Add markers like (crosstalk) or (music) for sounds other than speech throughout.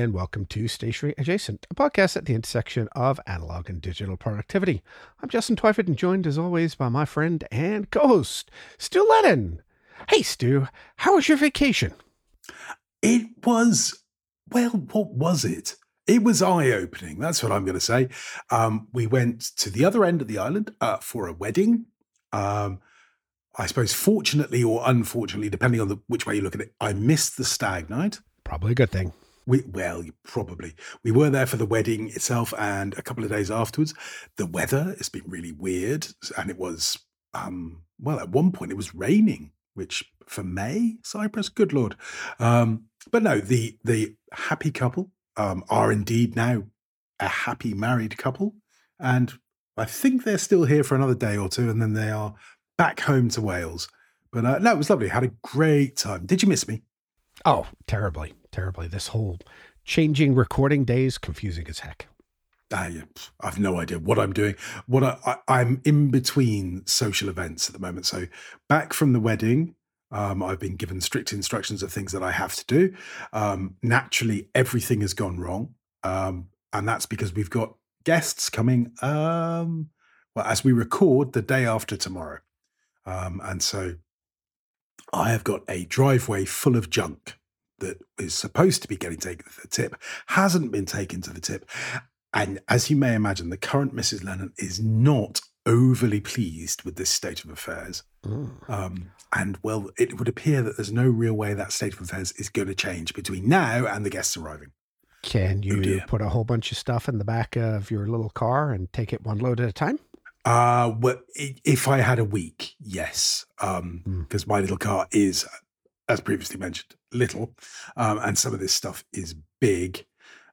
and welcome to Stationery Adjacent, a podcast at the intersection of analog and digital productivity. I'm Justin Twyford and joined as always by my friend and co-host, Stu Lennon. Hey Stu, how was your vacation? It was, well, what was it? It was eye opening. That's what I'm going to say. Um, we went to the other end of the island uh, for a wedding. Um, I suppose, fortunately or unfortunately, depending on the, which way you look at it, I missed the stag night. Probably a good thing. We, well, probably. We were there for the wedding itself and a couple of days afterwards. The weather has been really weird. And it was, um, well, at one point it was raining, which for May, Cyprus, good Lord. Um, but no, the, the happy couple um, are indeed now a happy married couple. And I think they're still here for another day or two. And then they are back home to Wales. But uh, no, it was lovely. Had a great time. Did you miss me? Oh, terribly, terribly. This whole changing recording days confusing as heck. I, have no idea what I'm doing. What I, I, am in between social events at the moment. So back from the wedding, um, I've been given strict instructions of things that I have to do. Um, naturally, everything has gone wrong, um, and that's because we've got guests coming. Um, well, as we record the day after tomorrow, um, and so I have got a driveway full of junk that is supposed to be getting taken to the tip, hasn't been taken to the tip. And as you may imagine, the current Mrs. Lennon is not overly pleased with this state of affairs. Mm. Um, and well, it would appear that there's no real way that state of affairs is going to change between now and the guests arriving. Can you oh put a whole bunch of stuff in the back of your little car and take it one load at a time? Uh, well, if I had a week, yes, because um, mm. my little car is, as previously mentioned, little, um, and some of this stuff is big,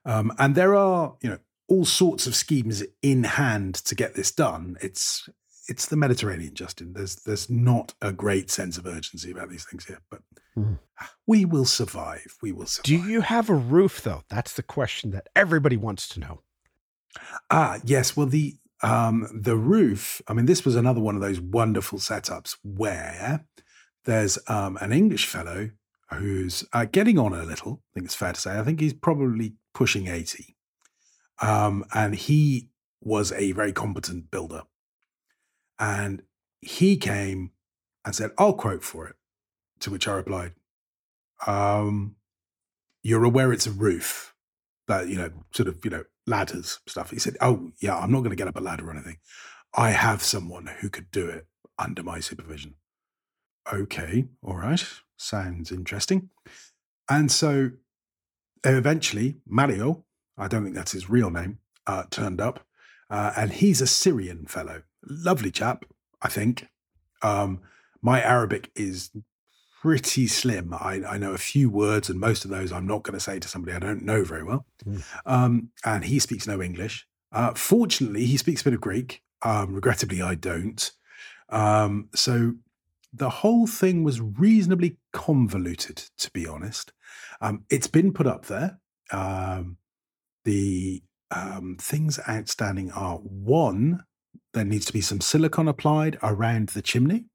um, and there are you know all sorts of schemes in hand to get this done. It's it's the Mediterranean, Justin. There's there's not a great sense of urgency about these things here, but mm. we will survive. We will survive. Do you have a roof though? That's the question that everybody wants to know. Ah, yes. Well, the um, the roof, I mean, this was another one of those wonderful setups where there's um, an English fellow who's uh, getting on a little. I think it's fair to say. I think he's probably pushing 80. Um, and he was a very competent builder. And he came and said, I'll quote for it. To which I replied, um, You're aware it's a roof that, you know, sort of, you know, ladders stuff. He said, "Oh yeah, I'm not going to get up a ladder or anything. I have someone who could do it under my supervision." Okay, all right, sounds interesting. And so eventually, Mario, I don't think that's his real name, uh, turned up, uh, and he's a Syrian fellow, lovely chap, I think. Um, my Arabic is pretty slim. I, I, know a few words, and most of those I'm not going to say to somebody I don't know very well. Mm. Um, and he speaks no English. Uh, fortunately, he speaks a bit of Greek. Um, regrettably, I don't. Um, so the whole thing was reasonably convoluted, to be honest. Um, it's been put up there. Um, the um, things outstanding are one, there needs to be some silicon applied around the chimney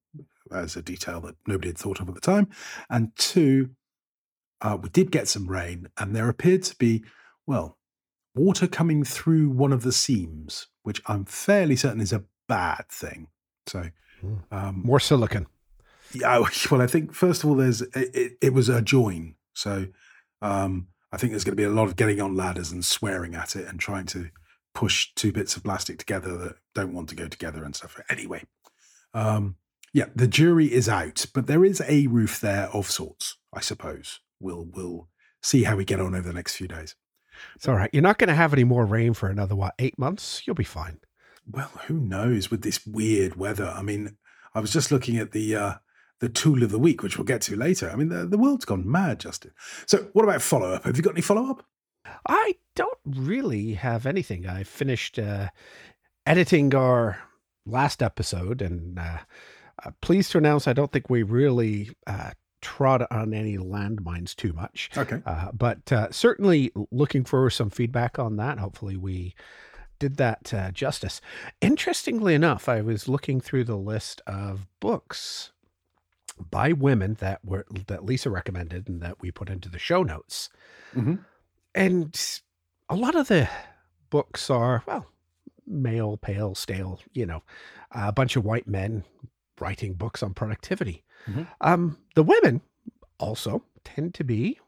as a detail that nobody had thought of at the time. And two, uh, we did get some rain, and there appeared to be, well, water coming through one of the seams, which I'm fairly certain is a bad thing. So, hmm. um, more silicon. Yeah, (laughs) well, I think first of all, there's it, it was a join, so um, I think there's going to be a lot of getting on ladders and swearing at it and trying to push two bits of plastic together that don't want to go together and stuff. Anyway, um, yeah, the jury is out, but there is a roof there of sorts, I suppose. We'll we'll see how we get on over the next few days. It's all right. You're not going to have any more rain for another what eight months. You'll be fine. Well, who knows with this weird weather? I mean, I was just looking at the uh, the tool of the week, which we'll get to later. I mean, the, the world's gone mad, Justin. So, what about follow up? Have you got any follow up? I don't really have anything. I finished uh, editing our last episode, and uh, uh, pleased to announce, I don't think we really uh, trod on any landmines too much. Okay. Uh, but uh, certainly looking for some feedback on that. Hopefully, we did that uh, justice. Interestingly enough, I was looking through the list of books by women that were that Lisa recommended and that we put into the show notes. Mm-hmm. and a lot of the books are well, male, pale, stale. You know, a bunch of white men writing books on productivity. Mhm. Um, the women also tend to be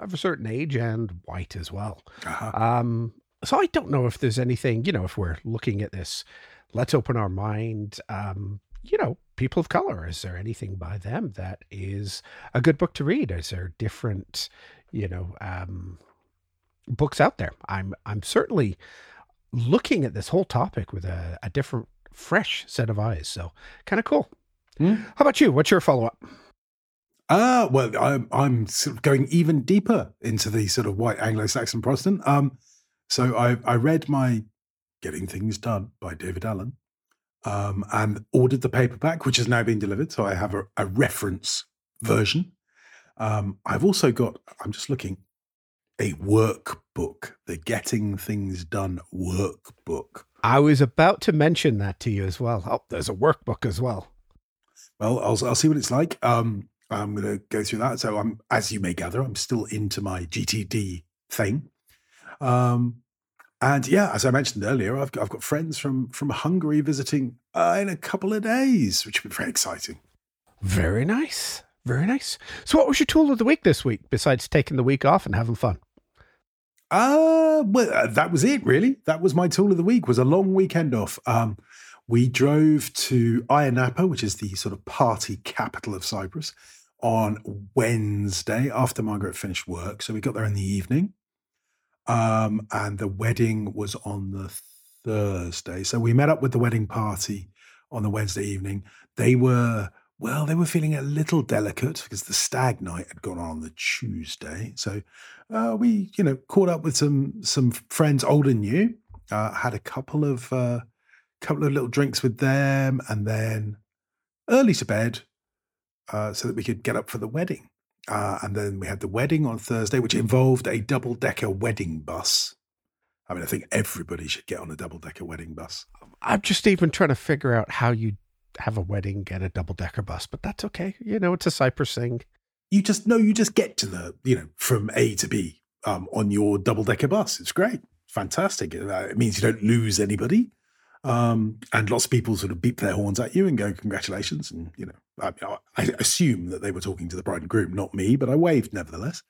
of a certain age and white as well. Uh-huh. Um, so I don't know if there's anything, you know, if we're looking at this, let's open our mind. Um, you know, people of color, is there anything by them that is a good book to read? Is there different, you know, um, books out there? I'm I'm certainly looking at this whole topic with a, a different, fresh set of eyes. So kind of cool. Hmm. How about you? What's your follow up? Ah, well, I'm I'm sort of going even deeper into the sort of white Anglo-Saxon Protestant. Um, so I I read my Getting Things Done by David Allen, um, and ordered the paperback, which has now been delivered. So I have a, a reference version. Um, I've also got. I'm just looking a workbook, the Getting Things Done workbook. I was about to mention that to you as well. Oh, there's a workbook as well. Well, I'll, I'll see what it's like. Um, I'm going to go through that. So I'm, as you may gather, I'm still into my GTD thing. Um, and yeah, as I mentioned earlier, I've, I've got friends from from Hungary visiting uh, in a couple of days, which will be very exciting. Very nice. Very nice. So, what was your tool of the week this week besides taking the week off and having fun? Uh, well, uh, that was it, really. That was my tool of the week. Was a long weekend off. Um, we drove to Ayia Napa, which is the sort of party capital of Cyprus, on Wednesday after Margaret finished work. So we got there in the evening. Um, and the wedding was on the Thursday. So we met up with the wedding party on the Wednesday evening. They were, well, they were feeling a little delicate because the stag night had gone on on the Tuesday. So uh, we, you know, caught up with some some friends, old and new. Uh, had a couple of uh, couple of little drinks with them, and then early to bed uh, so that we could get up for the wedding. Uh, and then we had the wedding on Thursday, which involved a double decker wedding bus. I mean, I think everybody should get on a double decker wedding bus. I'm just even trying to figure out how you have a wedding, get a double decker bus, but that's okay. You know, it's a Cyprus thing. You just no, you just get to the you know from A to B um, on your double decker bus. It's great, fantastic. Uh, It means you don't lose anybody, um, and lots of people sort of beep their horns at you and go congratulations. And you know, I, I assume that they were talking to the bride and groom, not me, but I waved nevertheless.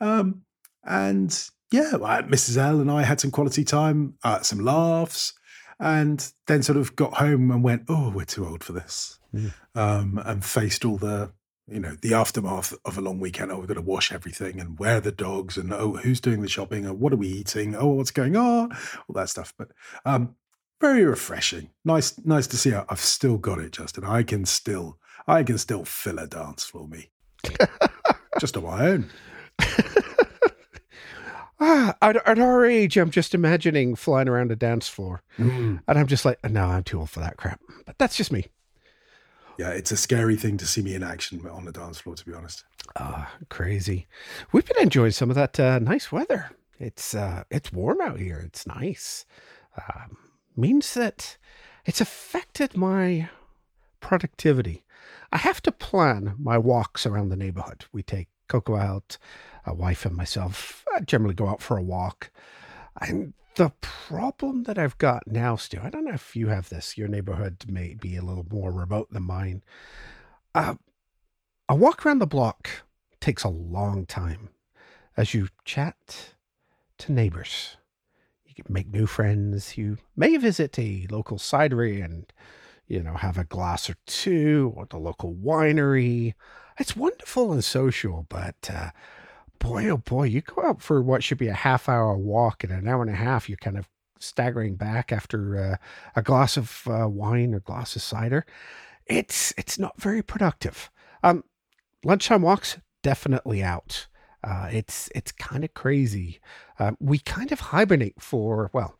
Um, and yeah, Mrs. L and I had some quality time, uh, some laughs, and then sort of got home and went, "Oh, we're too old for this," Mm. um, and faced all the you know the aftermath of a long weekend. Oh, we've got to wash everything, and where are the dogs, and oh, who's doing the shopping, and what are we eating? Oh, what's going on? All that stuff. But um, very refreshing. Nice, nice to see. I've still got it, Justin. I can still, I can still fill a dance for me, just on my own. (laughs) Ah, at, at our age, I'm just imagining flying around a dance floor, Mm. and I'm just like, no, I'm too old for that crap. But that's just me. Yeah, it's a scary thing to see me in action on the dance floor. To be honest. Ah, crazy. We've been enjoying some of that uh, nice weather. It's uh, it's warm out here. It's nice. Um, means that it's affected my productivity. I have to plan my walks around the neighborhood. We take Coco out, a wife and myself. I generally go out for a walk. And the problem that I've got now, Stu, I don't know if you have this. Your neighborhood may be a little more remote than mine. Uh, a walk around the block takes a long time as you chat to neighbors. You can make new friends. You may visit a local cidery and, you know, have a glass or two or the local winery. It's wonderful and social, but uh, boy, oh boy, you go out for what should be a half hour walk and an hour and a half, you're kind of staggering back after uh, a glass of uh, wine or glass of cider. It's it's not very productive. Um, lunchtime walks definitely out. Uh, it's it's kind of crazy. Uh, we kind of hibernate for well,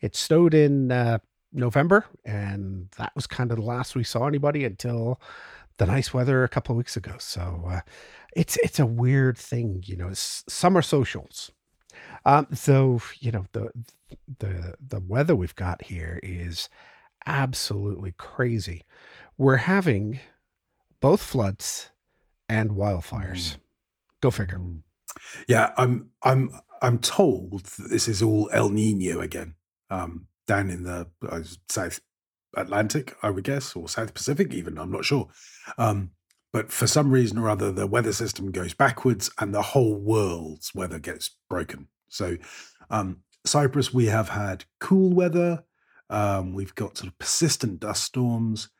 it snowed in uh, November, and that was kind of the last we saw anybody until the nice weather a couple weeks ago. So uh, it's it's a weird thing, you know. Summer socials. Um, so you know the the the weather we've got here is absolutely crazy. We're having both floods and wildfires. Go figure. Yeah, I'm I'm I'm told that this is all El Nino again, um, down in the uh, South Atlantic, I would guess, or South Pacific, even. I'm not sure. Um, but for some reason or other, the weather system goes backwards and the whole world's weather gets broken. So, um, Cyprus, we have had cool weather. Um, we've got sort of persistent dust storms.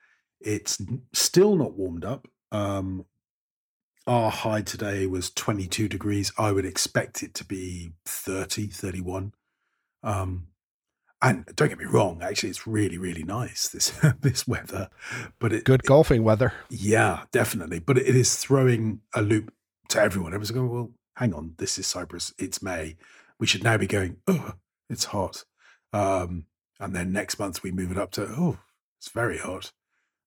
It's still not warmed up. Um, our high today was 22 degrees. I would expect it to be 30, 31. Um, and don't get me wrong, actually, it's really, really nice this (laughs) this weather. But it, good golfing weather. Yeah, definitely. But it is throwing a loop to everyone. Everyone's going, well, hang on, this is Cyprus. It's May. We should now be going, oh, it's hot. Um, and then next month we move it up to, oh, it's very hot,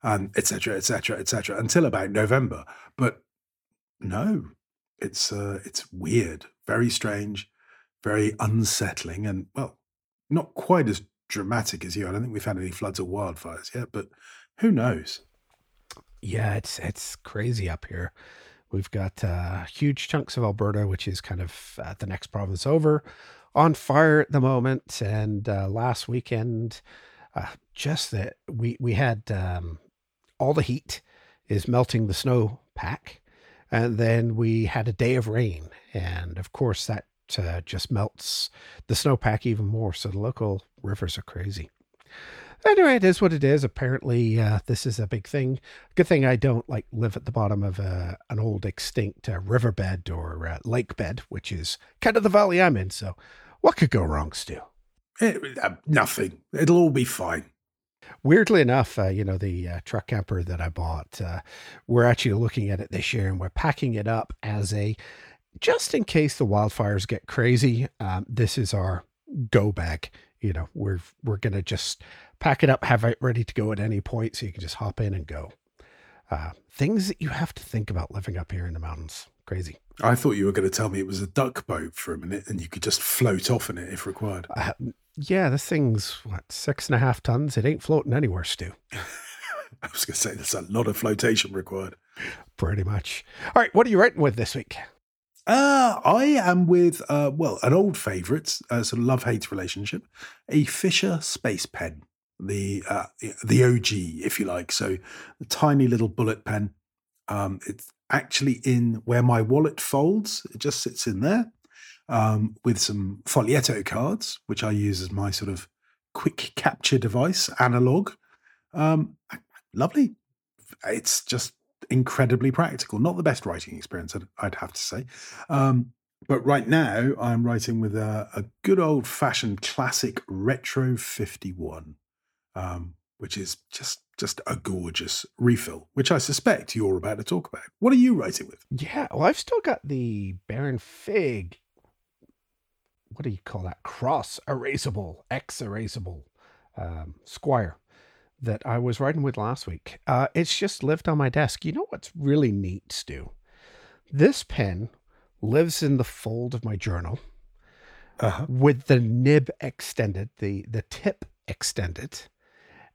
and etc. etc. etc. until about November. But no, it's uh, it's weird, very strange, very unsettling, and well, not quite as dramatic as you. I don't think we've had any floods or wildfires yet, but who knows? Yeah, it's it's crazy up here. We've got uh, huge chunks of Alberta, which is kind of uh, the next province over, on fire at the moment. And uh, last weekend, uh, just that we we had um, all the heat is melting the snow pack, and then we had a day of rain, and of course that uh, just melts the snowpack even more. So the local rivers are crazy. Anyway, it is what it is. Apparently, uh, this is a big thing. Good thing I don't like live at the bottom of a, uh, an old extinct uh, riverbed or uh, lake bed, which is kind of the valley I'm in. So, what could go wrong, Stu? It, eh, nothing. It'll all be fine. Weirdly enough, uh, you know, the uh, truck camper that I bought, uh, we're actually looking at it this year and we're packing it up as a just in case the wildfires get crazy, um, this is our go bag. You know, we're we're gonna just pack it up, have it ready to go at any point, so you can just hop in and go. Uh, things that you have to think about living up here in the mountains. Crazy. I thought you were going to tell me it was a duck boat for a minute, and you could just float off in it if required. Uh, yeah, this thing's what six and a half tons. It ain't floating anywhere, Stu. (laughs) I was going to say there's a lot of flotation required. Pretty much. All right, what are you writing with this week? Uh, I am with, uh, well, an old favourite, uh, sort of love hate relationship, a Fisher Space Pen, the uh, the OG, if you like. So, the tiny little bullet pen. Um, it's actually in where my wallet folds. It just sits in there um, with some Foglietto cards, which I use as my sort of quick capture device, analog. Um, lovely. It's just incredibly practical. Not the best writing experience, I'd, I'd have to say. Um, but right now, I'm writing with a, a good old fashioned classic Retro 51, um, which is just just a gorgeous refill, which I suspect you're about to talk about. What are you writing with? Yeah, well, I've still got the Baron Fig. What do you call that? Cross erasable, X erasable um, Squire that I was writing with last week. Uh, it's just lived on my desk. You know what's really neat, Stu? This pen lives in the fold of my journal uh-huh. with the nib extended, the, the tip extended.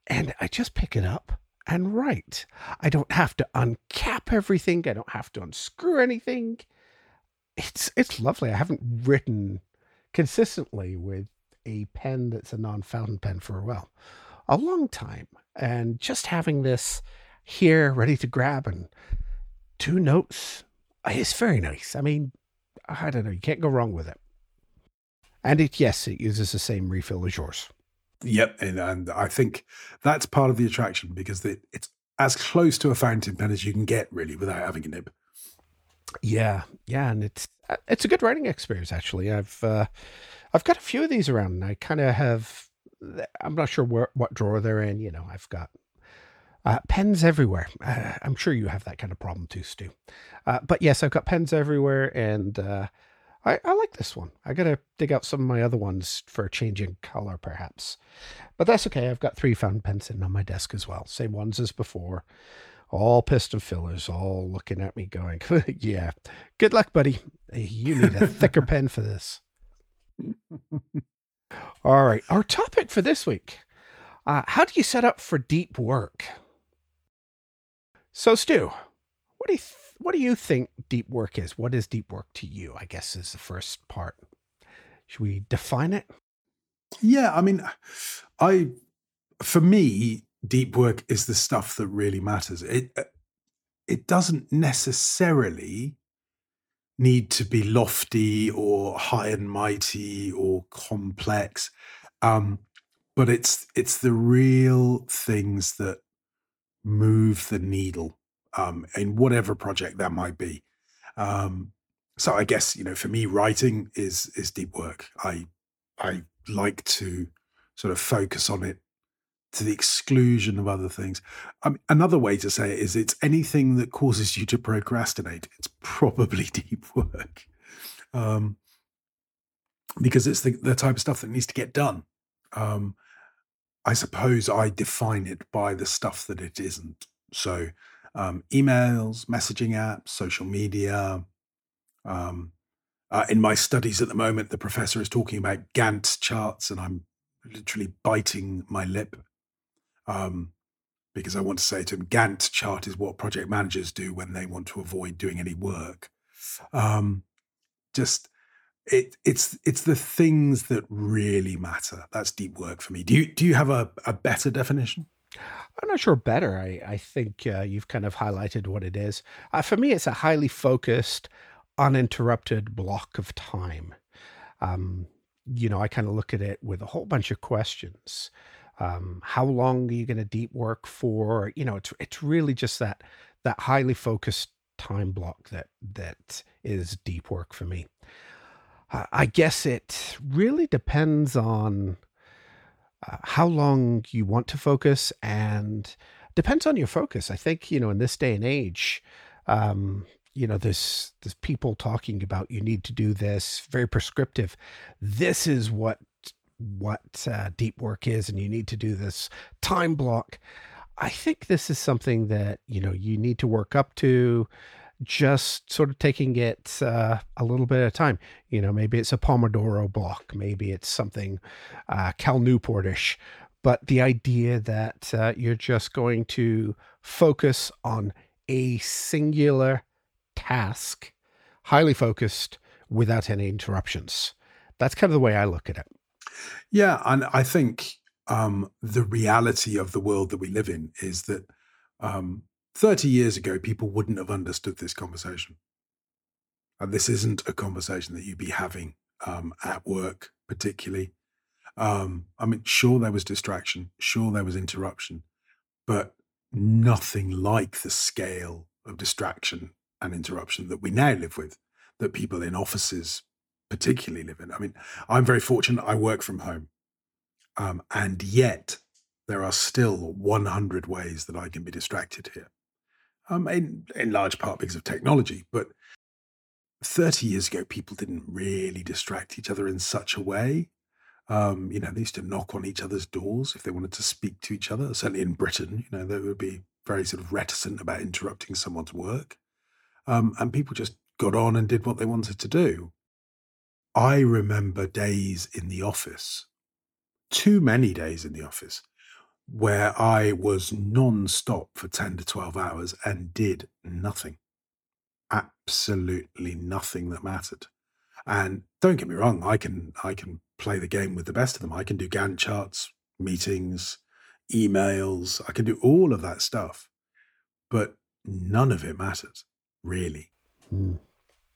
And I just pick it up and write. I don't have to uncap everything. I don't have to unscrew anything. It's it's lovely. I haven't written consistently with a pen that's a non-fountain pen for a while a long time. And just having this here ready to grab and two notes is very nice. I mean, I don't know, you can't go wrong with it. And it, yes, it uses the same refill as yours. Yep, and, and I think that's part of the attraction because it, it's as close to a fountain pen as you can get, really, without having a nib. Yeah, yeah, and it's uh, it's a good writing experience actually. I've uh, I've got a few of these around, and I kind of have I'm not sure where, what drawer they're in. You know, I've got uh, pens everywhere. Uh, I'm sure you have that kind of problem too, Stu. Uh, but yes, I've got pens everywhere, and uh, I, I, like this one. I got to dig out some of my other ones for changing color, perhaps. But that's okay. I've got three fountain pens sitting on my desk as well. Same ones as before. All piston fillers, all looking at me going, (laughs) yeah, good luck, buddy. You need a thicker (laughs) pen for this. (laughs) All right. Our topic for this week uh, How do you set up for deep work? So, Stu, what do you th- what do you think deep work is? What is deep work to you? I guess is the first part. should we define it? Yeah, I mean, I for me, deep work is the stuff that really matters. It uh, it doesn't necessarily need to be lofty or high and mighty or complex, um, but it's it's the real things that move the needle um, in whatever project that might be. Um, so I guess you know, for me, writing is is deep work. I I like to sort of focus on it to the exclusion of other things. Um, another way to say it is it's anything that causes you to procrastinate. It's probably (laughs) deep work. Um, because it's the, the type of stuff that needs to get done. Um, I suppose I define it by the stuff that it isn't. So, um, emails, messaging apps, social media. Um, uh, in my studies at the moment, the professor is talking about Gantt charts, and I'm literally biting my lip um, because I want to say to him, Gantt chart is what project managers do when they want to avoid doing any work. Um, just it, it's it's the things that really matter. That's deep work for me. Do you do you have a, a better definition? I'm not sure better. I, I think uh, you've kind of highlighted what it is. Uh, for me, it's a highly focused, uninterrupted block of time. Um, you know, I kind of look at it with a whole bunch of questions. Um, how long are you going to deep work for? You know, it's it's really just that that highly focused time block that that is deep work for me. Uh, I guess it really depends on uh, how long you want to focus and depends on your focus. I think you know in this day and age, um, you know there's there's people talking about you need to do this very prescriptive. This is what what uh, deep work is and you need to do this time block. I think this is something that, you know, you need to work up to just sort of taking it uh, a little bit at a time. You know, maybe it's a Pomodoro block, maybe it's something uh, Cal Newportish, but the idea that uh, you're just going to focus on a singular task, highly focused, without any interruptions. That's kind of the way I look at it. Yeah, and I think um, the reality of the world that we live in is that um, 30 years ago, people wouldn't have understood this conversation. And this isn't a conversation that you'd be having um, at work, particularly. Um, I mean, sure, there was distraction, sure, there was interruption, but nothing like the scale of distraction and interruption that we now live with, that people in offices particularly live in. I mean, I'm very fortunate. I work from home, um, and yet there are still 100 ways that I can be distracted here. Um, in in large part because of technology, but 30 years ago, people didn't really distract each other in such a way. Um, you know, they used to knock on each other's doors if they wanted to speak to each other. Certainly in Britain, you know, they would be very sort of reticent about interrupting someone's work. Um, and people just got on and did what they wanted to do. I remember days in the office, too many days in the office, where I was non-stop for 10 to 12 hours and did nothing. Absolutely nothing that mattered. And don't get me wrong, I can I can play the game with the best of them. I can do Gantt charts, meetings, emails, I can do all of that stuff. But none of it matters, really. Mm.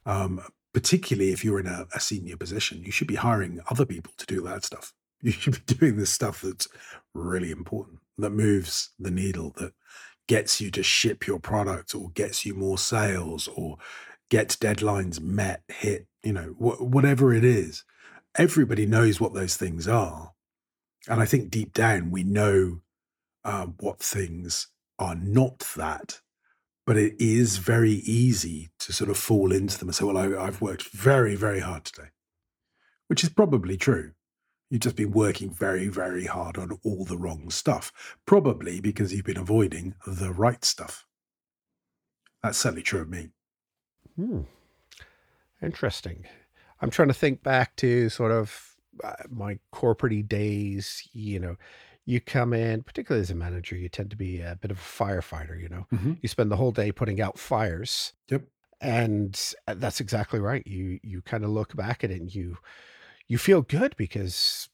Um, particularly if you're in a, a, senior position, you should be hiring other people to do that stuff. (laughs) You should be doing this stuff that's really important, that moves the needle, that gets you to ship your product or gets you more sales or gets deadlines met, hit, you know, wh- whatever it is. Everybody knows what those things are. And I think deep down, we know uh, what things are not that but it is very easy to sort of fall into them and say, well, I, have worked very, very hard today, which is probably true. You've just been working very, very hard on all the wrong stuff, probably because you've been avoiding the right stuff. That's certainly true of me. Hmm. Interesting. I'm trying to think back to sort of uh, my corporate days, you know, you come in, particularly as a manager, you tend to be a bit of a firefighter, you know. Mm-hmm. You spend the whole day putting out fires. Yep. And uh, that's exactly right. You you kind of look back at it and you you feel good because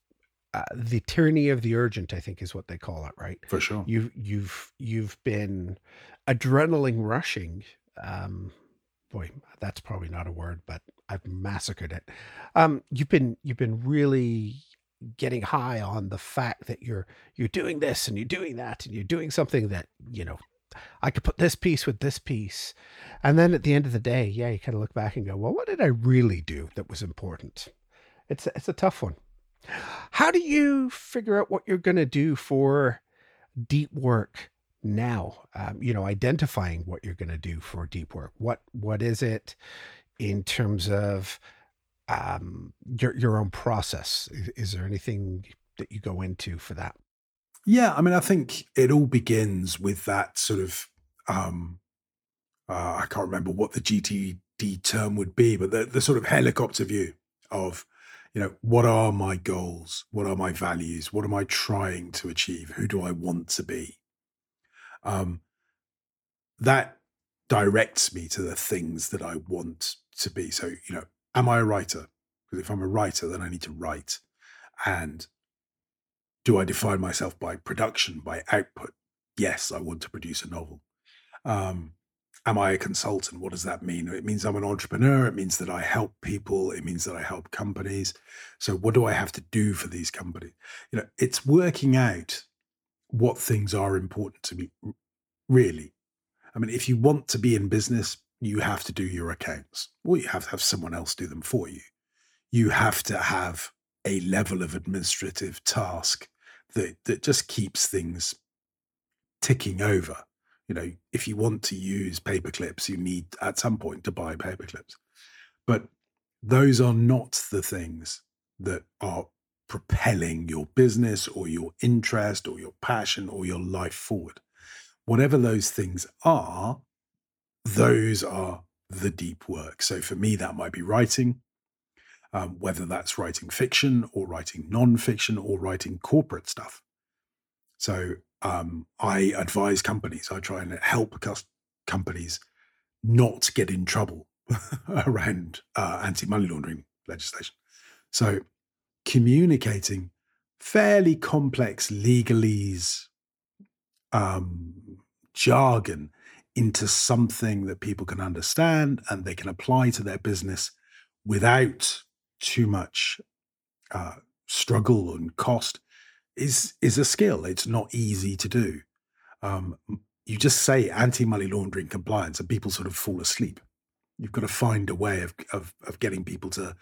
uh, the tyranny of the urgent, I think, is what they call it, right? For sure. You've you've you've been adrenaline rushing. Um, boy, that's probably not a word, but I've massacred it. Um, you've been you've been really getting high on the fact that you're you're doing this and you're doing that and you're doing something that you know I could put this piece with this piece. And then at the end of the day, yeah, you kind of look back and go, well, what did I really do that was important? It's it's a tough one. How do you figure out what you're going to do for deep work now? Um, you know, identifying what you're going to do for deep work. What what is it in terms of um, your your own process? Is, there anything that you go into for that? Yeah, I mean, I think it all begins with that sort of um, uh, I can't remember what the GTD term would be, but the, the sort of helicopter view of, you know, what are my goals? What are my values? What am I trying to achieve? Who do I want to be? Um, that directs me to the things that I want to be. So, you know, am I a writer? Because if I'm a writer, then I need to write. And do I define myself by production, by output? Yes, I want to produce a novel. Um, am I a consultant? What does that mean? It means I'm an entrepreneur. It means that I help people. It means that I help companies. So, what do I have to do for these companies? You know, it's working out what things are important to me, really. I mean, if you want to be in business, you have to do your accounts, or you have to have someone else do them for you. You have to have a level of administrative task that that just keeps things ticking over. You know, if you want to use paper clips, you need at some point to buy paper clips. But those are not the things that are propelling your business or your interest or your passion or your life forward. Whatever those things are, those are the deep work. So for me, that might be writing, um, whether that's writing fiction or writing non-fiction or writing corporate stuff. So um, I advise companies. I try and help companies not get in trouble (laughs) around uh, anti-money laundering legislation. So communicating fairly complex legalese um, jargon into something that people can understand and they can apply to their business without too much uh, struggle and cost is is a skill. It's not easy to do. Um, you just say anti-money laundering compliance, and people sort of fall asleep. You've got to find a way of of, of getting people to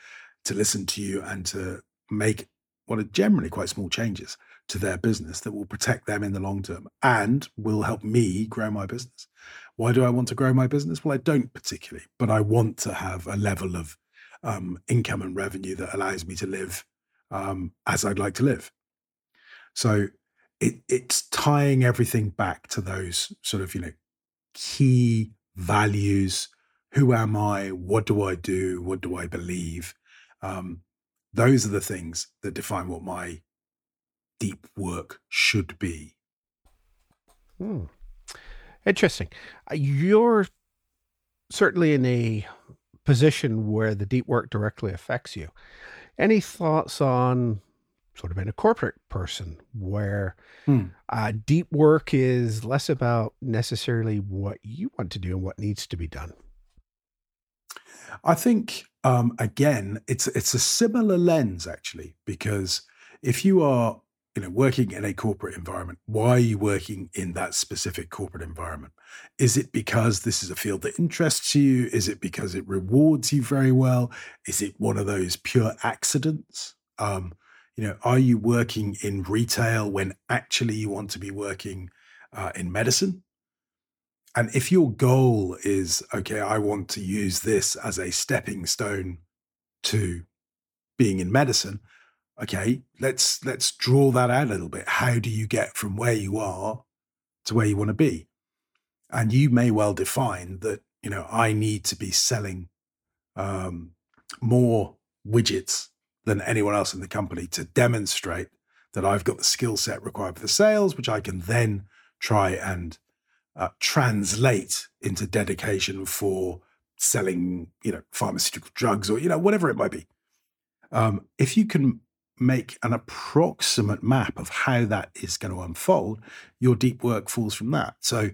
to listen to you and to make what are generally quite small changes to their business that will protect them in the long term and will help me grow my business. Why do I want to grow my business? Well, I don't particularly, but I want to have a level of um, income and revenue that allows me to live um, as I'd like to live. So it, it's tying everything back to those sort of, you know, key values. Who am I? What do I do? What do I believe? Um, those are the things that define what my deep work should be. Hmm. Interesting. Uh, you're certainly in a position where the deep work directly affects you. Any thoughts on sort of being a corporate person where hmm. uh, deep work is less about necessarily what you want to do and what needs to be done? I think um, again, it's it's a similar lens actually, because if you are you know working in a corporate environment why are you working in that specific corporate environment? Is it because this is a field that interests you? Is it because it rewards you very well? Is it one of those pure accidents? Um, you know are you working in retail when actually you want to be working uh, in medicine? And if your goal is okay i want to use this as a stepping stone to being in medicine okay, let's let's draw that out a little bit. How do you get from where you are to where you want to be? And you may well define that, you know, I need to be selling um, more widgets than anyone else in the company to demonstrate that I've got the skill set required for the sales, which I can then try and uh, translate into dedication for selling, you know, pharmaceutical drugs or, you know, whatever it might be. um, if you can make an approximate map of how that is going to unfold, your deep work falls from that. So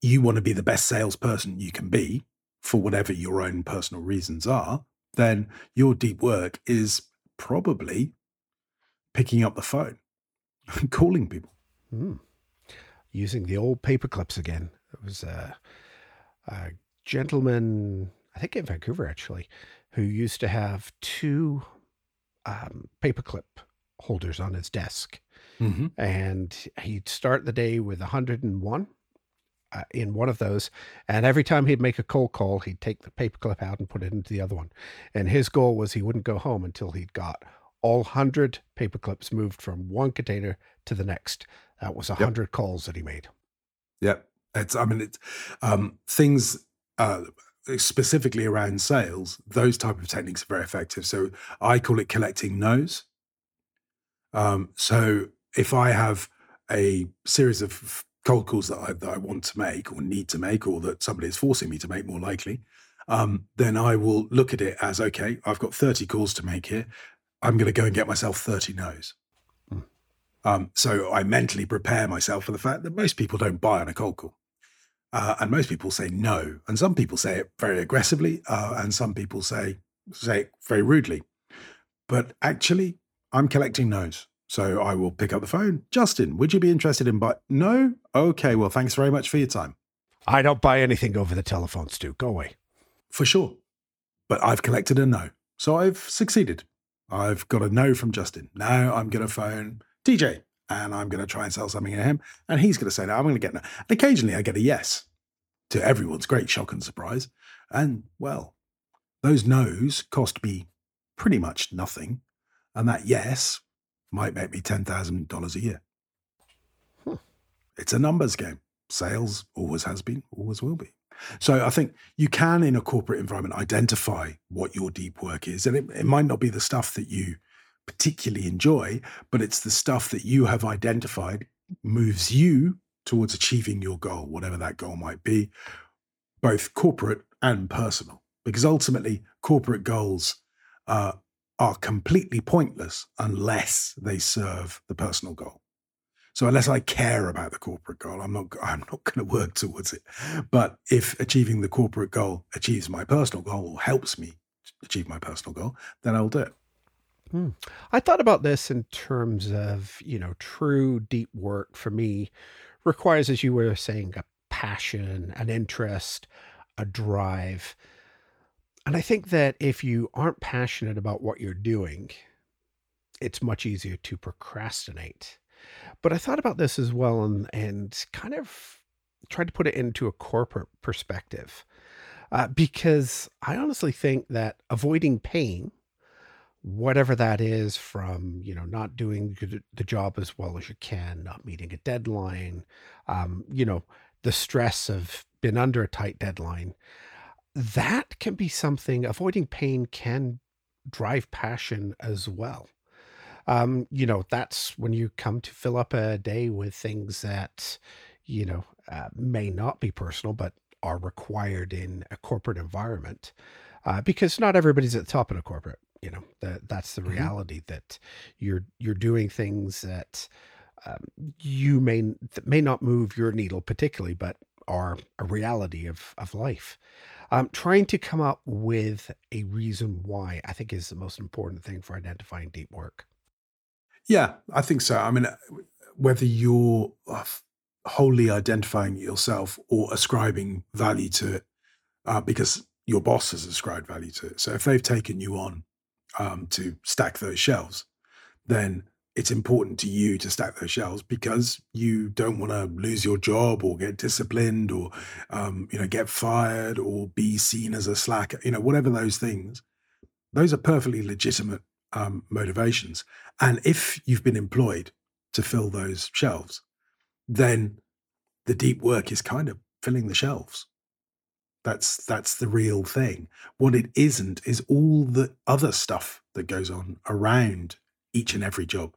you want to be the best salesperson you can be for whatever your own personal reasons are, then your deep work is probably picking up the phone and calling people. Mm. Using the old paper clips again. It was a, a gentleman, I think in Vancouver actually, who used to have two um, paperclip holders on his desk. Mm-hmm. And he'd start the day with 101 uh, in one of those. And every time he'd make a cold call, he'd take the paperclip out and put it into the other one. And his goal was he wouldn't go home until he'd got all 100 paperclips moved from one container to the next. That was 100 yep. calls that he made. Yep. It's, I mean, it's um, things, uh, specifically around sales, those type of techniques are very effective. So I call it collecting no's. Um, so if I have a series of cold calls that I, that I want to make or need to make, or that somebody is forcing me to make more likely, um, then I will look at it as okay, I've got 30 calls to make here. I'm going to go and get myself 30 no's. Hmm. Um, so I mentally prepare myself for the fact that most people don't buy on a cold call. Uh, and most people say no, and some people say it very aggressively, uh, and some people say say it very rudely. But actually, I'm collecting no's, so I will pick up the phone. Justin, would you be interested in buy? No. Okay. Well, thanks very much for your time. I don't buy anything over the telephone, Stu. Go away. For sure. But I've collected a no, so I've succeeded. I've got a no from Justin. Now I'm going to phone DJ and I'm going to try and sell something to him. And he's going to say, no, I'm going to get no. And occasionally I get a yes to everyone's great shock and surprise. And well, those no's cost me pretty much nothing. And that yes might make me $10,000 a year. Hmm. It's a numbers game. Sales always has been, always will be. So I think you can, in a corporate environment, identify what your deep work is. And it, it might not be the stuff that you particularly enjoy, but it's the stuff that you have identified moves you towards achieving your goal, whatever that goal might be, both corporate and personal. Because ultimately, corporate goals uh, are completely pointless unless they serve the personal goal. So unless I care about the corporate goal, I'm not I'm not going to work towards it. But if achieving the corporate goal achieves my personal goal or helps me achieve my personal goal, then I'll do it. Hmm. I thought about this in terms of, you know, true deep work for me requires, as you were saying, a passion, an interest, a drive. And I think that if you aren't passionate about what you're doing, it's much easier to procrastinate. But I thought about this as well and, and kind of tried to put it into a corporate perspective uh, because I honestly think that avoiding pain whatever that is from you know not doing the job as well as you can not meeting a deadline um, you know the stress of being under a tight deadline. That can be something avoiding pain can drive passion as well. Um, you know that's when you come to fill up a day with things that you know uh, may not be personal but are required in a corporate environment uh, because not everybody's at the top of a corporate you know that that's the mm-hmm. reality mm-hmm. that you're you're doing things that um, you may that may not move your needle particularly but are a reality of of life um, trying to come up with a reason why i think is the most important thing for identifying deep work yeah i think so i mean uh, whether you're uh, wholly identifying yourself or ascribing value to it uh, because your boss has ascribed value to it so if they've taken you on um, to stack those shelves, then it's important to you to stack those shelves because you don't want to lose your job or get disciplined or um, you know get fired or be seen as a slacker. You know, whatever those things, those are perfectly legitimate um, motivations. And if you've been employed to fill those shelves, then the deep work is kind of filling the shelves. That's that's the real thing. What it isn't is all the other stuff that goes on around each and every job.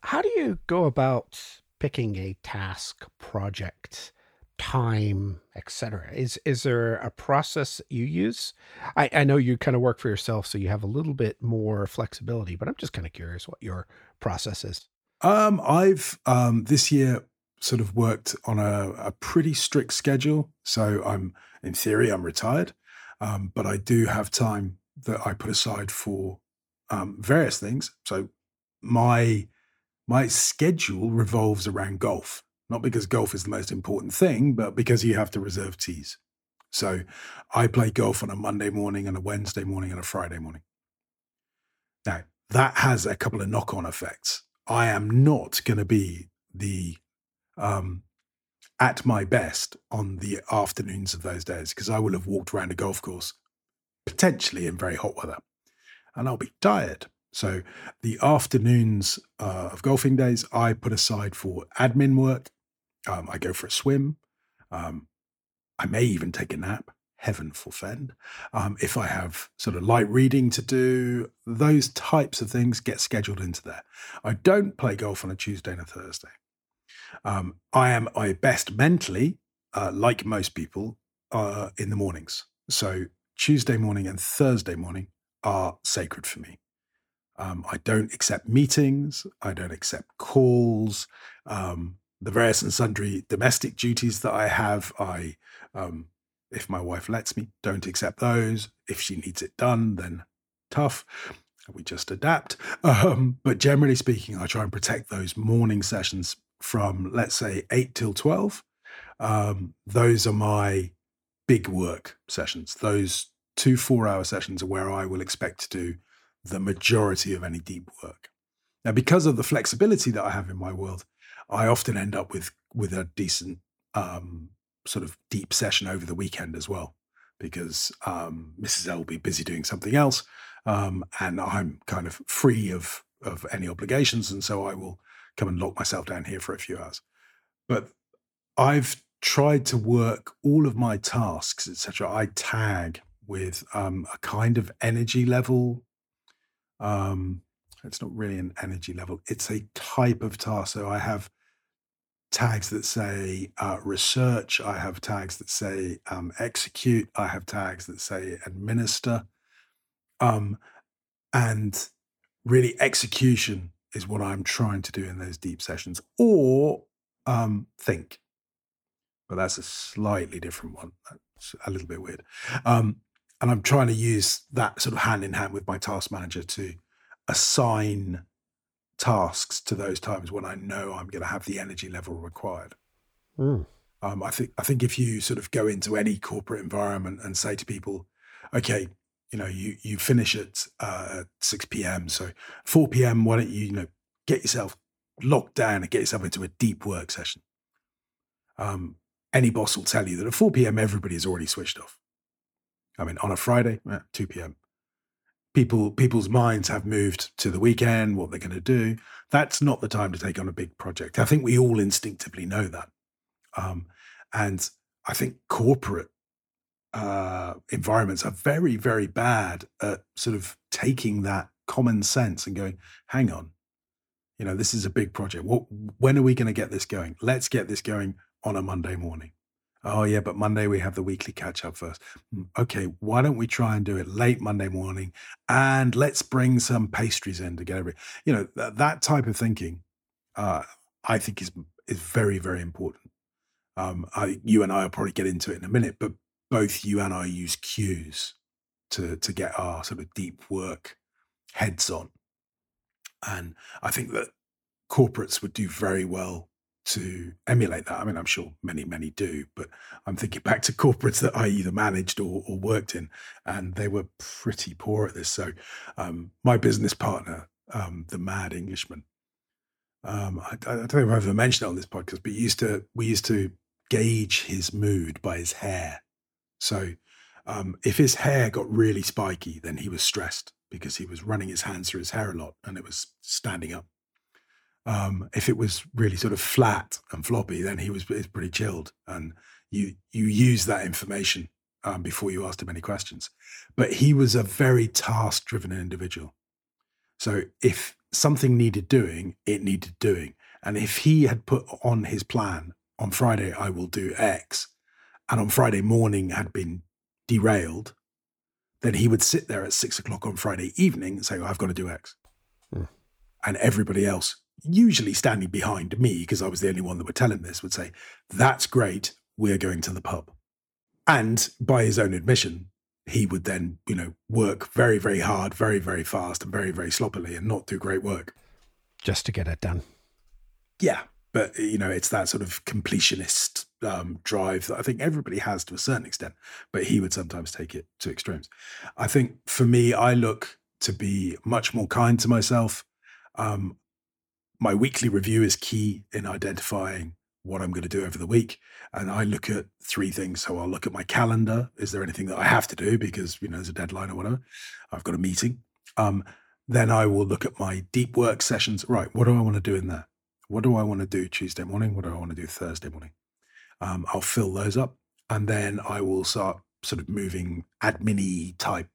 How do you go about picking a task project time, etc. Is is there a process you use? I, I know you kind of work for yourself, so you have a little bit more flexibility, but I'm just kind of curious what your process is. Um, I've um, this year sort of worked on a, a, pretty strict schedule. So I'm in theory I'm retired, um, but I do have time that I put aside for um, various things. So my my schedule revolves around golf, not because golf is the most important thing, but because you have to reserve tees. So I play golf on a Monday morning and a Wednesday morning and a Friday morning. Now, that has a couple of knock on effects. I am not going to be the um, at my best on the afternoons of those days because I will have walked around a golf course potentially in very hot weather and I'll be tired. So the afternoons uh, of golfing days I put aside for admin work. Um, I go for a swim. Um, I may even take a nap. Heaven forfend. Um, if I have sort of light reading to do, those types of things get scheduled into there. I don't play golf on a Tuesday and a Thursday. Um, I am my best mentally, uh, like most people, uh, in the mornings. So Tuesday morning and Thursday morning are sacred for me. Um, I don't accept meetings. I don't accept calls. Um, the various and sundry domestic duties that I have, I, um, if my wife lets me, don't accept those. If she needs it done, then tough. We just adapt. (laughs) Um, but generally speaking, I try and protect those morning sessions from, let's say, 8 till 12. Um, those are my big work sessions. Those two four hour sessions are where I will expect to do the majority of any deep work. Now, because of the flexibility that I have in my world, I often end up with with a decent um, sort of deep session over the weekend as well, because um, Mrs. L will be busy doing something else, um, and I'm kind of free of of any obligations, and so I will come and lock myself down here for a few hours. But I've tried to work all of my tasks, etc. I tag with um, a kind of energy level. Um, it's not really an energy level; it's a type of task. So I have tags that say uh, research. I have tags that say um, execute. I have tags that say administer. Um, and really, execution is what I'm trying to do in those deep sessions, or um, think. But that's a slightly different one. That's a little bit weird. Um, and I'm trying to use that sort of hand in hand with my task manager to assign tasks to those times when I know I'm going to have the energy level required. Mm. Um, I think I think if you sort of go into any corporate environment and say to people, okay, you know, you you finish at uh, six p.m. So four p.m. Why don't you you know get yourself locked down and get yourself into a deep work session? Um, any boss will tell you that at four p.m. everybody is already switched off. I mean, on a Friday, eh, two p.m. People people's minds have moved to the weekend. What they're going to do? That's not the time to take on a big project. I think we all instinctively know that, um, and I think corporate uh, environments are very, very bad at sort of taking that common sense and going, hang on, you know, this is a big project. What, when are we going to get this going? Let's get this going on a Monday morning. Oh, yeah, but Monday we have the weekly catch up first. Hmm, okay, why don't we try and do it late Monday morning and let's bring some pastries in to get every, you know, th- that type of thinking, uh, I think is is very, very important. Um, I, you and I will probably get into it in a minute, but both you and I use cues to to get our sort of deep work heads on. And I think that corporates would do very well to emulate that. I mean, I'm sure many, many do, but I'm thinking back to corporates that I either managed or, or worked in, and they were pretty poor at this. So, um, my business partner, um, the Mad Englishman, um, I, I, don't know if I've ever mentioned it on this podcast, but used to we used to gauge his mood by his hair. So um, if his hair got really spiky, then he was stressed because he was running his hands through his hair a lot and it was standing up. Um, if it was really sort of flat and floppy, then he was, was pretty chilled. And you you use that information um, before you asked him any questions. But he was a very task driven individual. So if something needed doing, it needed doing. And if he had put on his plan on Friday I will do X, and on Friday morning had been derailed, then he would sit there at six o'clock on Friday evening and say, oh, I've got to do X. Hmm. And everybody else, usually standing behind me, because I was the only one that would tell him this, would say, That's great. We're going to the pub. And by his own admission, he would then, you know, work very, very hard, very, very fast, and very, very sloppily and not do great work. Just to get it done. Yeah. But, you know, it's that sort of completionist um, drive that I think everybody has to a certain extent, but he would sometimes take it to extremes. I think for me, I look to be much more kind to myself. Um, my weekly review is key in identifying what I'm going to do over the week. And I look at three things. So I'll look at my calendar. Is there anything that I have to do because, you know, there's a deadline or whatever? I've got a meeting. Um, then I will look at my deep work sessions. Right. What do I want to do in there? What do I want to do Tuesday morning? What do I want to do Thursday morning? Um, I'll fill those up. And then I will start sort of moving admin type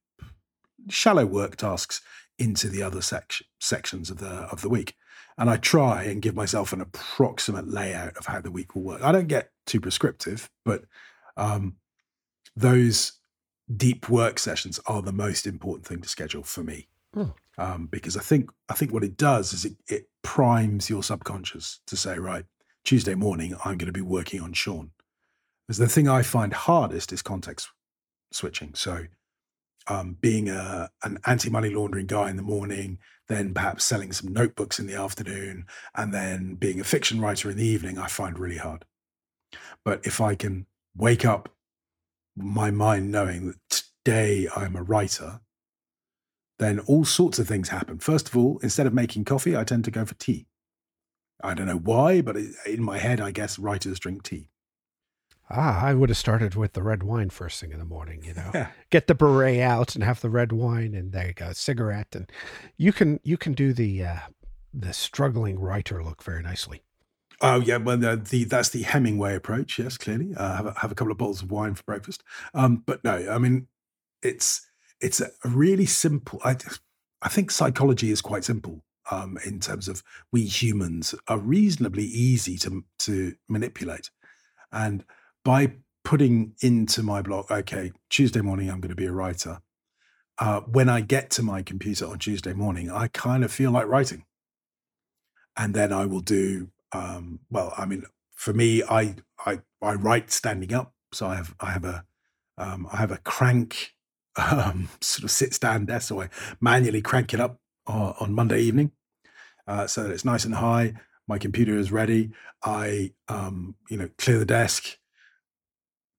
shallow work tasks into the other sec- sections of the of the week and I try and give myself an approximate layout of how the week will work. I don't get too prescriptive, but um, those deep work sessions are the most important thing to schedule for me. Mm. Um, because I think I think what it does is it, it primes your subconscious to say, right, Tuesday morning I'm going to be working on Sean. Because the thing I find hardest is context switching. So um, being a, an anti-money laundering guy in the morning, then perhaps selling some notebooks in the afternoon, and then being a fiction writer in the evening, I find really hard. But if I can wake up my mind knowing that today I'm a writer, then all sorts of things happen. First of all, instead of making coffee, I tend to go for tea. I don't know why, but in my head, I guess writers drink tea. Ah, I would have started with the red wine first thing in the morning, you know. Yeah. (laughs) Get the beret out and have the red wine and there you go, cigarette and you can you can do the uh the struggling writer look very nicely. Oh yeah, well the, the that's the Hemingway approach. Yes, clearly. Uh, have a, have a couple of bottles of wine for breakfast. Um, but no, I mean it's it's a really simple. I I think psychology is quite simple um, in terms of we humans are reasonably easy to to manipulate, and by putting into my blog, okay, Tuesday morning, I'm going to be a writer. Uh, when I get to my computer on Tuesday morning, I kind of feel like writing. And then I will do, um, well, I mean, for me, I, I, I write standing up. So I have, I have a, um, I have a crank (laughs) um, sort of sit stand desk. So I manually crank it up uh, on Monday evening uh, so that it's nice and high. My computer is ready. I, um, you know, clear the desk,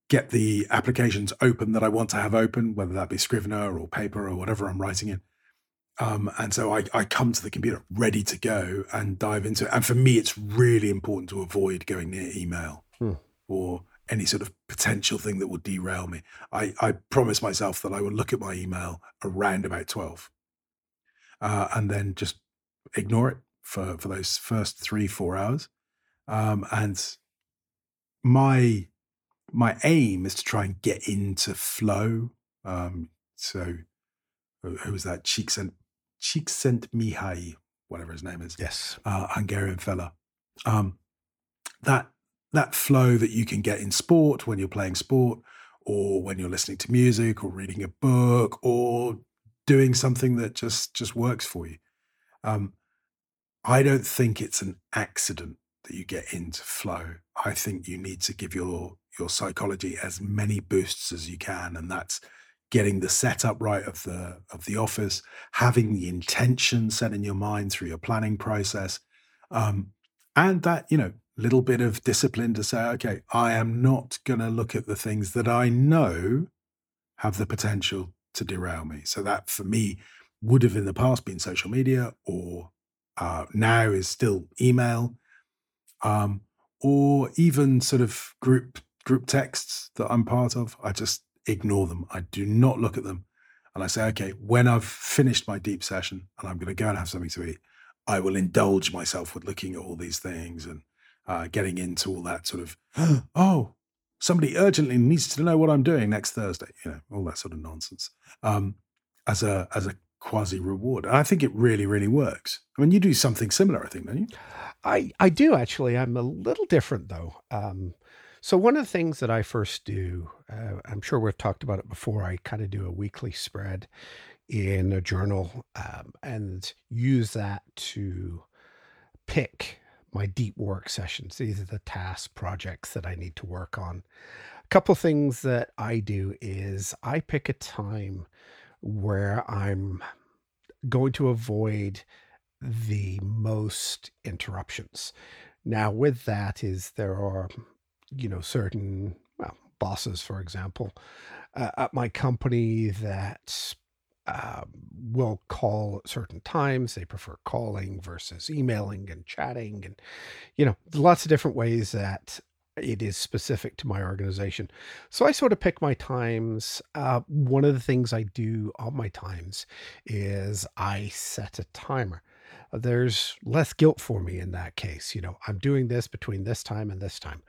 get the applications open that I want to have open, whether that be Scrivener or paper or whatever I'm writing in. Um, and so I, I come to the computer ready to go and dive into it. And for me, it's really important to avoid going near email hmm. or any sort of potential thing that will derail me. I, I promise myself that I will look at my email around about 12 uh, and then just ignore it for, for those first three, four hours. Um, and my my aim is to try and get into flow. Um, so who was that? Csikszent Mihai, whatever his name is. Yes, uh, Hungarian fella. Um, that that flow that you can get in sport when you're playing sport, or when you're listening to music, or reading a book, or doing something that just just works for you. Um, I don't think it's an accident that you get into flow. I think you need to give your your psychology as many boosts as you can and that's getting the setup right of the of the office having the intention set in your mind through your planning process um, and that you know little bit of discipline to say okay i am not going to look at the things that i know have the potential to derail me so that for me would have in the past been social media or uh, now is still email um, or even sort of group group texts that I'm part of, I just ignore them. I do not look at them. And I say, okay, when I've finished my deep session and I'm going to go and have something to eat, I will indulge myself with looking at all these things and uh, getting into all that sort of, (gasps) oh, somebody urgently needs to know what I'm doing next Thursday, you know, all that sort of nonsense um, as a as a quasi reward. And I think it really, really works. I mean, you do something similar, I think, don't you? I I do actually. I'm a little different though. Um, so one of the things that I first do, uh, I'm sure we've talked about it before. I kind of do a weekly spread in a journal um, and use that to pick my deep work sessions. These are the task projects that I need to work on. A couple things that I do is I pick a time where I'm going to avoid the most interruptions. Now, with that, is there are, you know, certain well, bosses, for example, uh, at my company that um, will call at certain times. They prefer calling versus emailing and chatting, and you know, lots of different ways that it is specific to my organization. So I sort of pick my times. Uh, one of the things I do on my times is I set a timer. There's less guilt for me in that case. You know, I'm doing this between this time and this time.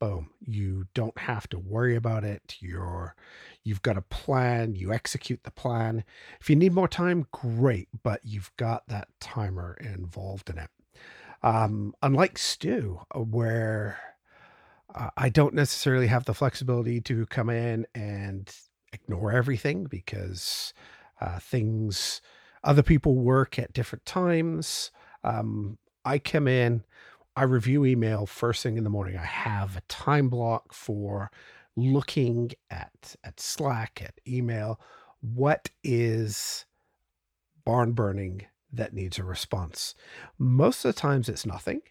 Boom. You don't have to worry about it. You're you've got a plan, you execute the plan. If you need more time, great, but you've got that timer involved in it. Um, unlike Stu, uh, where I don't necessarily have the flexibility to come in and ignore everything because uh, things, other people work at different times. Um, I come in, I review email first thing in the morning. I have a time block for looking at at Slack, at email. What is barn burning that needs a response? Most of the times it's nothing.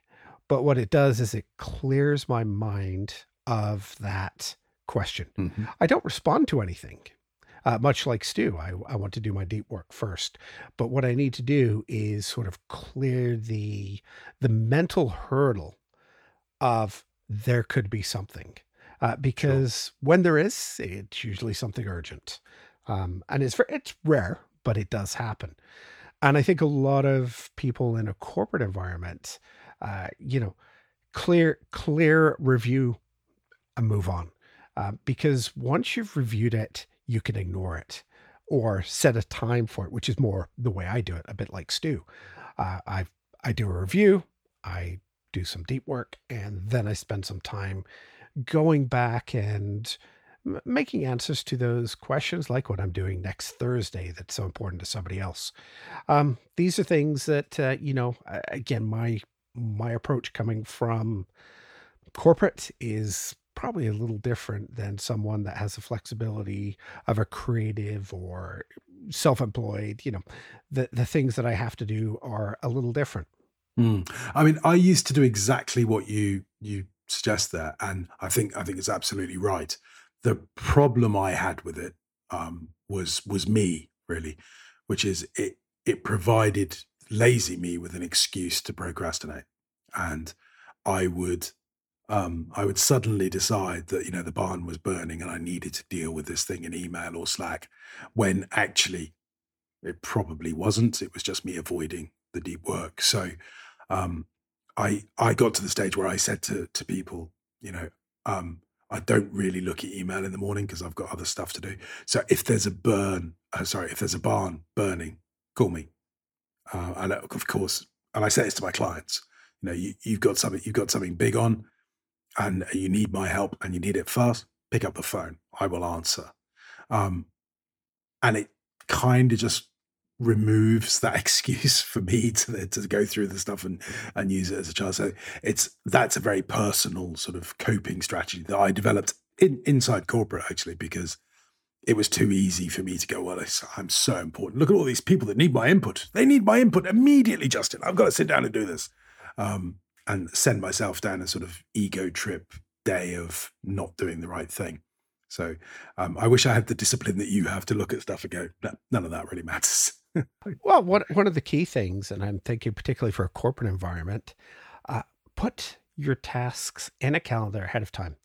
But what it does is it clears my mind of that question. Mm-hmm. I don't respond to anything. Uh, much like Stu, I, I want to do my deep work first. But what I need to do is sort of clear the the mental hurdle of there could be something, uh, because sure. when there is, it's usually something urgent, um, and it's it's rare, but it does happen. And I think a lot of people in a corporate environment uh, you know, clear, clear review and move on. Uh, because once you've reviewed it, you can ignore it or set a time for it, which is more the way I do it, a bit like Stu. Uh, I I do a review, I do some deep work, and then I spend some time going back and making answers to those questions, like what I'm doing next Thursday, that's so important to somebody else. Um, these are things that uh, you know. Again, my my approach coming from corporate is probably a little different than someone that has the flexibility of a creative or self-employed you know the the things that i have to do are a little different mm. i mean i used to do exactly what you you suggest there and i think i think it's absolutely right the problem i had with it um, was was me really which is it it provided lazy me with an excuse to procrastinate. And I would um, I would suddenly decide that you know the barn was burning and I needed to deal with this thing in email or Slack, when actually it probably wasn't. It was just me avoiding the deep work. So um, I I got to the stage where I said to to people, you know, um, I don't really look at email in the morning because I've got other stuff to do. So if there's a burn, uh, sorry, if there's a barn burning, call me. Uh, and of course, and I say this to my clients, you know, you, you've got something, you've got something big on, and you need my help, and you need it fast. Pick up the phone. I will answer. Um, and it kind of just removes that (laughs) excuse for me to to go through the stuff and and use it as a child. So it's that's a very personal sort of coping strategy that I developed in, inside corporate actually because it was too easy for me to go, well, I'm so important. Look at all these people that need my input. They need my input immediately, Justin. I've got to sit down and do this. Um, and send myself down a sort of ego trip day of not doing the right thing. So um, I wish I had the discipline that you have to look at stuff and go, no, none of that really matters. (laughs) well, one, one of the key things, and I'm thinking particularly for a corporate environment, uh, put your tasks in a calendar ahead of time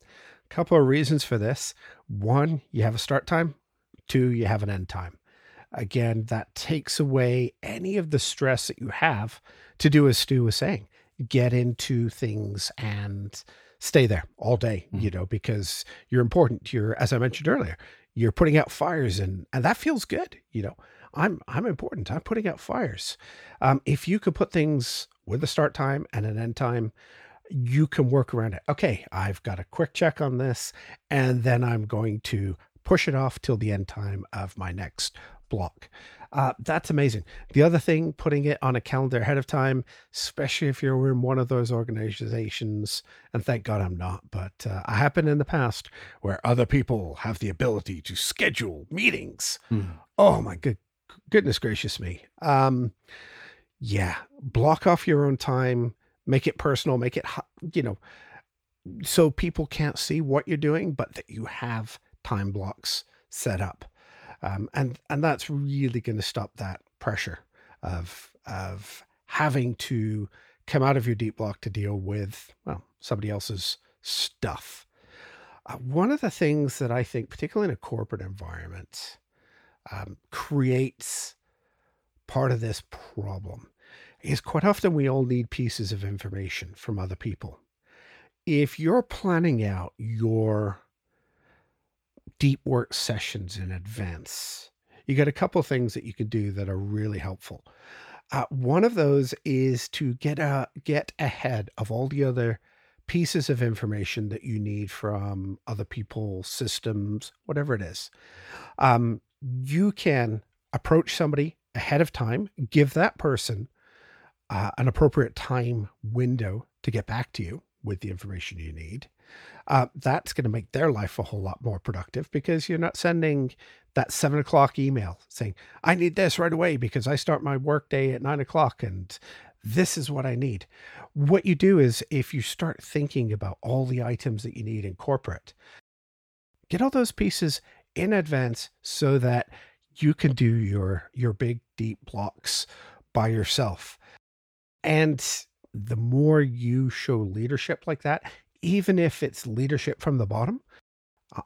A couple of reasons for this. One, you have a start time. Two, you have an end time. Again, that takes away any of the stress that you have to do as Stu was saying, get into things and stay there all day, mm-hmm. you know, because you're important. You're, as I mentioned earlier, you're putting out fires and, and that feels good. You know, I'm, I'm important. I'm putting out fires. Um, if you could put things with a start time and an end time, you can work around it. Okay, I've got a quick check on this, and then I'm going to push it off till the end time of my next block. Uh, that's amazing. The other thing, putting it on a calendar ahead of time, especially if you're in one of those organizations, and thank God I'm not, but uh, I happen in the past where other people have the ability to schedule meetings. Mm. Oh my good goodness gracious me. Um, yeah, block off your own time, make it personal, make it you know, so people can't see what you're doing, but that you have time blocks set up um, and and that's really going to stop that pressure of of having to come out of your deep block to deal with well somebody else's stuff. Uh, one of the things that I think, particularly in a corporate environment, um, creates part of this problem is quite often we all need pieces of information from other people. If you're planning out your deep work sessions in advance. You got a couple things that you can do that are really helpful. Uh, one of those is to get a, get ahead of all the other pieces of information that you need from other people, systems, whatever it is. Um, you can approach somebody ahead of time, give that person uh, an appropriate time window to get back to you with the information you need uh, that's going to make their life a whole lot more productive because you're not sending that seven o'clock email saying, I need this right away because I start my workday at nine o'clock and this is what I need. What you do is if you start thinking about all the items that you need in corporate, get all those pieces in advance so that you can do your your big deep blocks by yourself. And the more you show leadership like that, even if it's leadership from the bottom,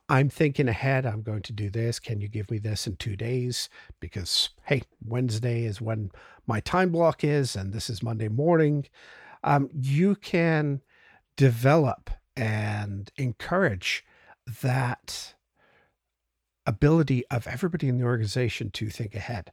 I'm thinking ahead. I'm going to do this. Can you give me this in two days? Because, hey, Wednesday is when my time block is, and this is Monday morning. Um, you can develop and encourage that ability of everybody in the organization to think ahead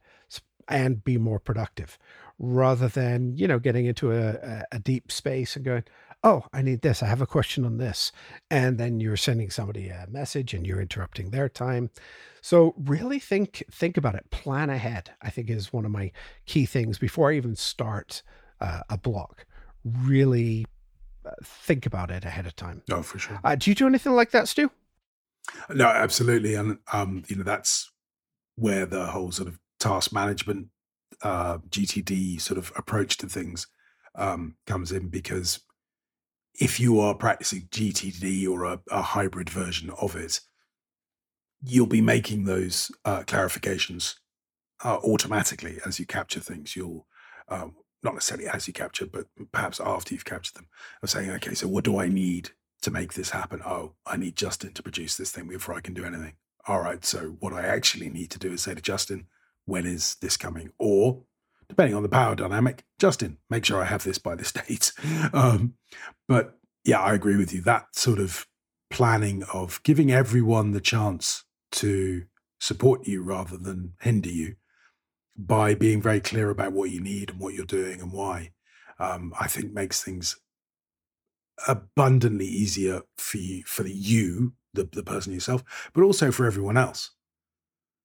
and be more productive rather than, you know, getting into a, a deep space and going, oh, I need this. I have a question on this. And then you're sending somebody a message and you're interrupting their time. So really think think about it. Plan ahead. I think is one of my key things before I even start uh, a block. Really uh, think about it ahead of time. Oh, for sure. Uh, do you do anything like that, Stu? No, absolutely. And um, you know that's where the whole sort of task management uh, GTD sort of approach to things um, comes in because if you are practicing GTD or a, a hybrid version of it, you'll be making those uh, clarifications uh, automatically as you capture things. You'll um, not necessarily as you capture, but perhaps after you've captured them, of saying, okay, so what do I need to make this happen? Oh, I need Justin to produce this thing before I can do anything. All right, so what I actually need to do is say to Justin, when is this coming? Or depending on the power dynamic, Justin, make sure I have this by this (laughs) date. Um, but yeah, I agree with you. That sort of planning of giving everyone the chance to support you rather than hinder you by being very clear about what you need and what you're doing and why, um, I think makes things abundantly easier for you, for the you, the, the person yourself, but also for everyone else.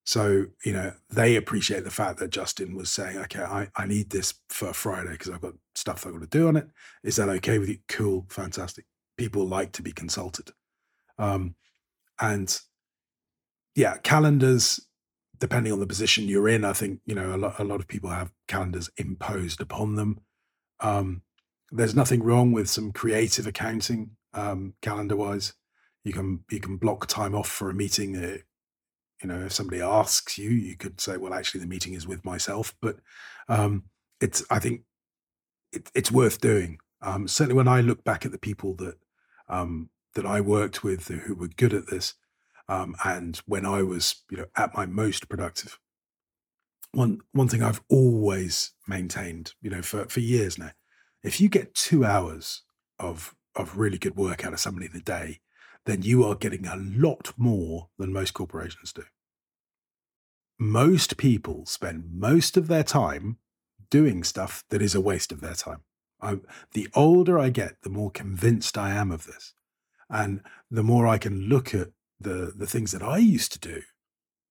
So, you know, they appreciate the fact that Justin was saying, okay, I, I need this for Friday because I've got stuff I've got to do on it. Is that okay with you? Cool, fantastic. People like to be consulted. Um, and yeah, calendars, depending on the position you're in, I think, you know, a lot, a lot of people have calendars imposed upon them. Um, there's nothing wrong with some creative accounting um, calendar wise. You can you can block time off for a meeting. Uh, you know, if somebody asks you, you could say, well, actually, the meeting is with myself. But um, it's, I think, it, it's worth doing. Um, certainly, when I look back at the people that um, that I worked with who were good at this, um, and when I was, you know, at my most productive, one one thing I've always maintained, you know, for for years now, if you get two hours of of really good work out of somebody in a day, then you are getting a lot more than most corporations do most people spend most of their time doing stuff that is a waste of their time. I, the older I get, the more convinced I am of this, and the more I can look at the the things that I used to do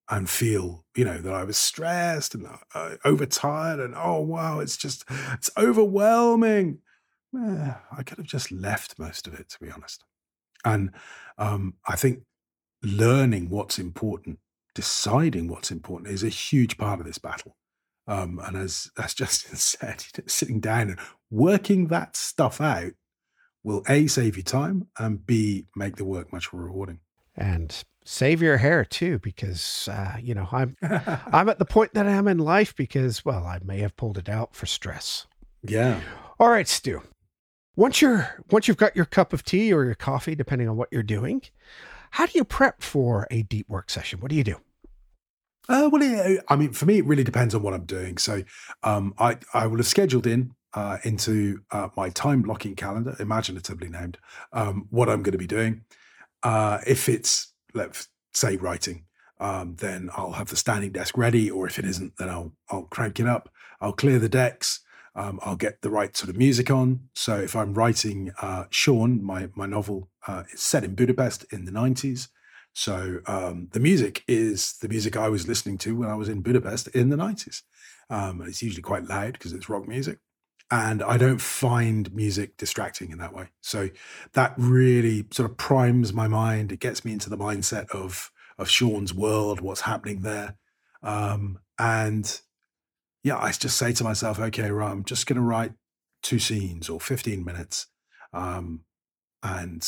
and feel, you know, that I was stressed and uh, overtired, and oh wow, it's just it's overwhelming. Eh, I could have just left most of it, to be honest. And um, I think learning what's important, deciding what's important, is a huge part of this battle. Um, and as as (laughs) Justin said, sitting down and working that stuff out will a save you time and b make the work much more rewarding. And save your hair too, because uh, you know I'm (laughs) I'm at the point that I am in life because well I may have pulled it out for stress. Yeah. All right, Stu. Once you're once you've got your cup of tea or your coffee, depending on what you're doing, how do you prep for a deep work session? What do you do? Uh, well, I mean, for me, it really depends on what I'm doing. So, um, I I will have scheduled in uh, into uh, my time blocking calendar, imaginatively named, um, what I'm going to be doing. Uh, if it's let's say writing, um, then I'll have the standing desk ready, or if it isn't, then I'll I'll crank it up. I'll clear the decks. Um, I'll get the right sort of music on. So if I'm writing uh, Sean, my my novel uh, is set in Budapest in the 90s. So um, the music is the music I was listening to when I was in Budapest in the 90s. Um, it's usually quite loud because it's rock music. And I don't find music distracting in that way. So that really sort of primes my mind. It gets me into the mindset of of Sean's world, what's happening there. Um, and yeah, I just say to myself, okay, right, I'm just going to write two scenes or 15 minutes. Um, and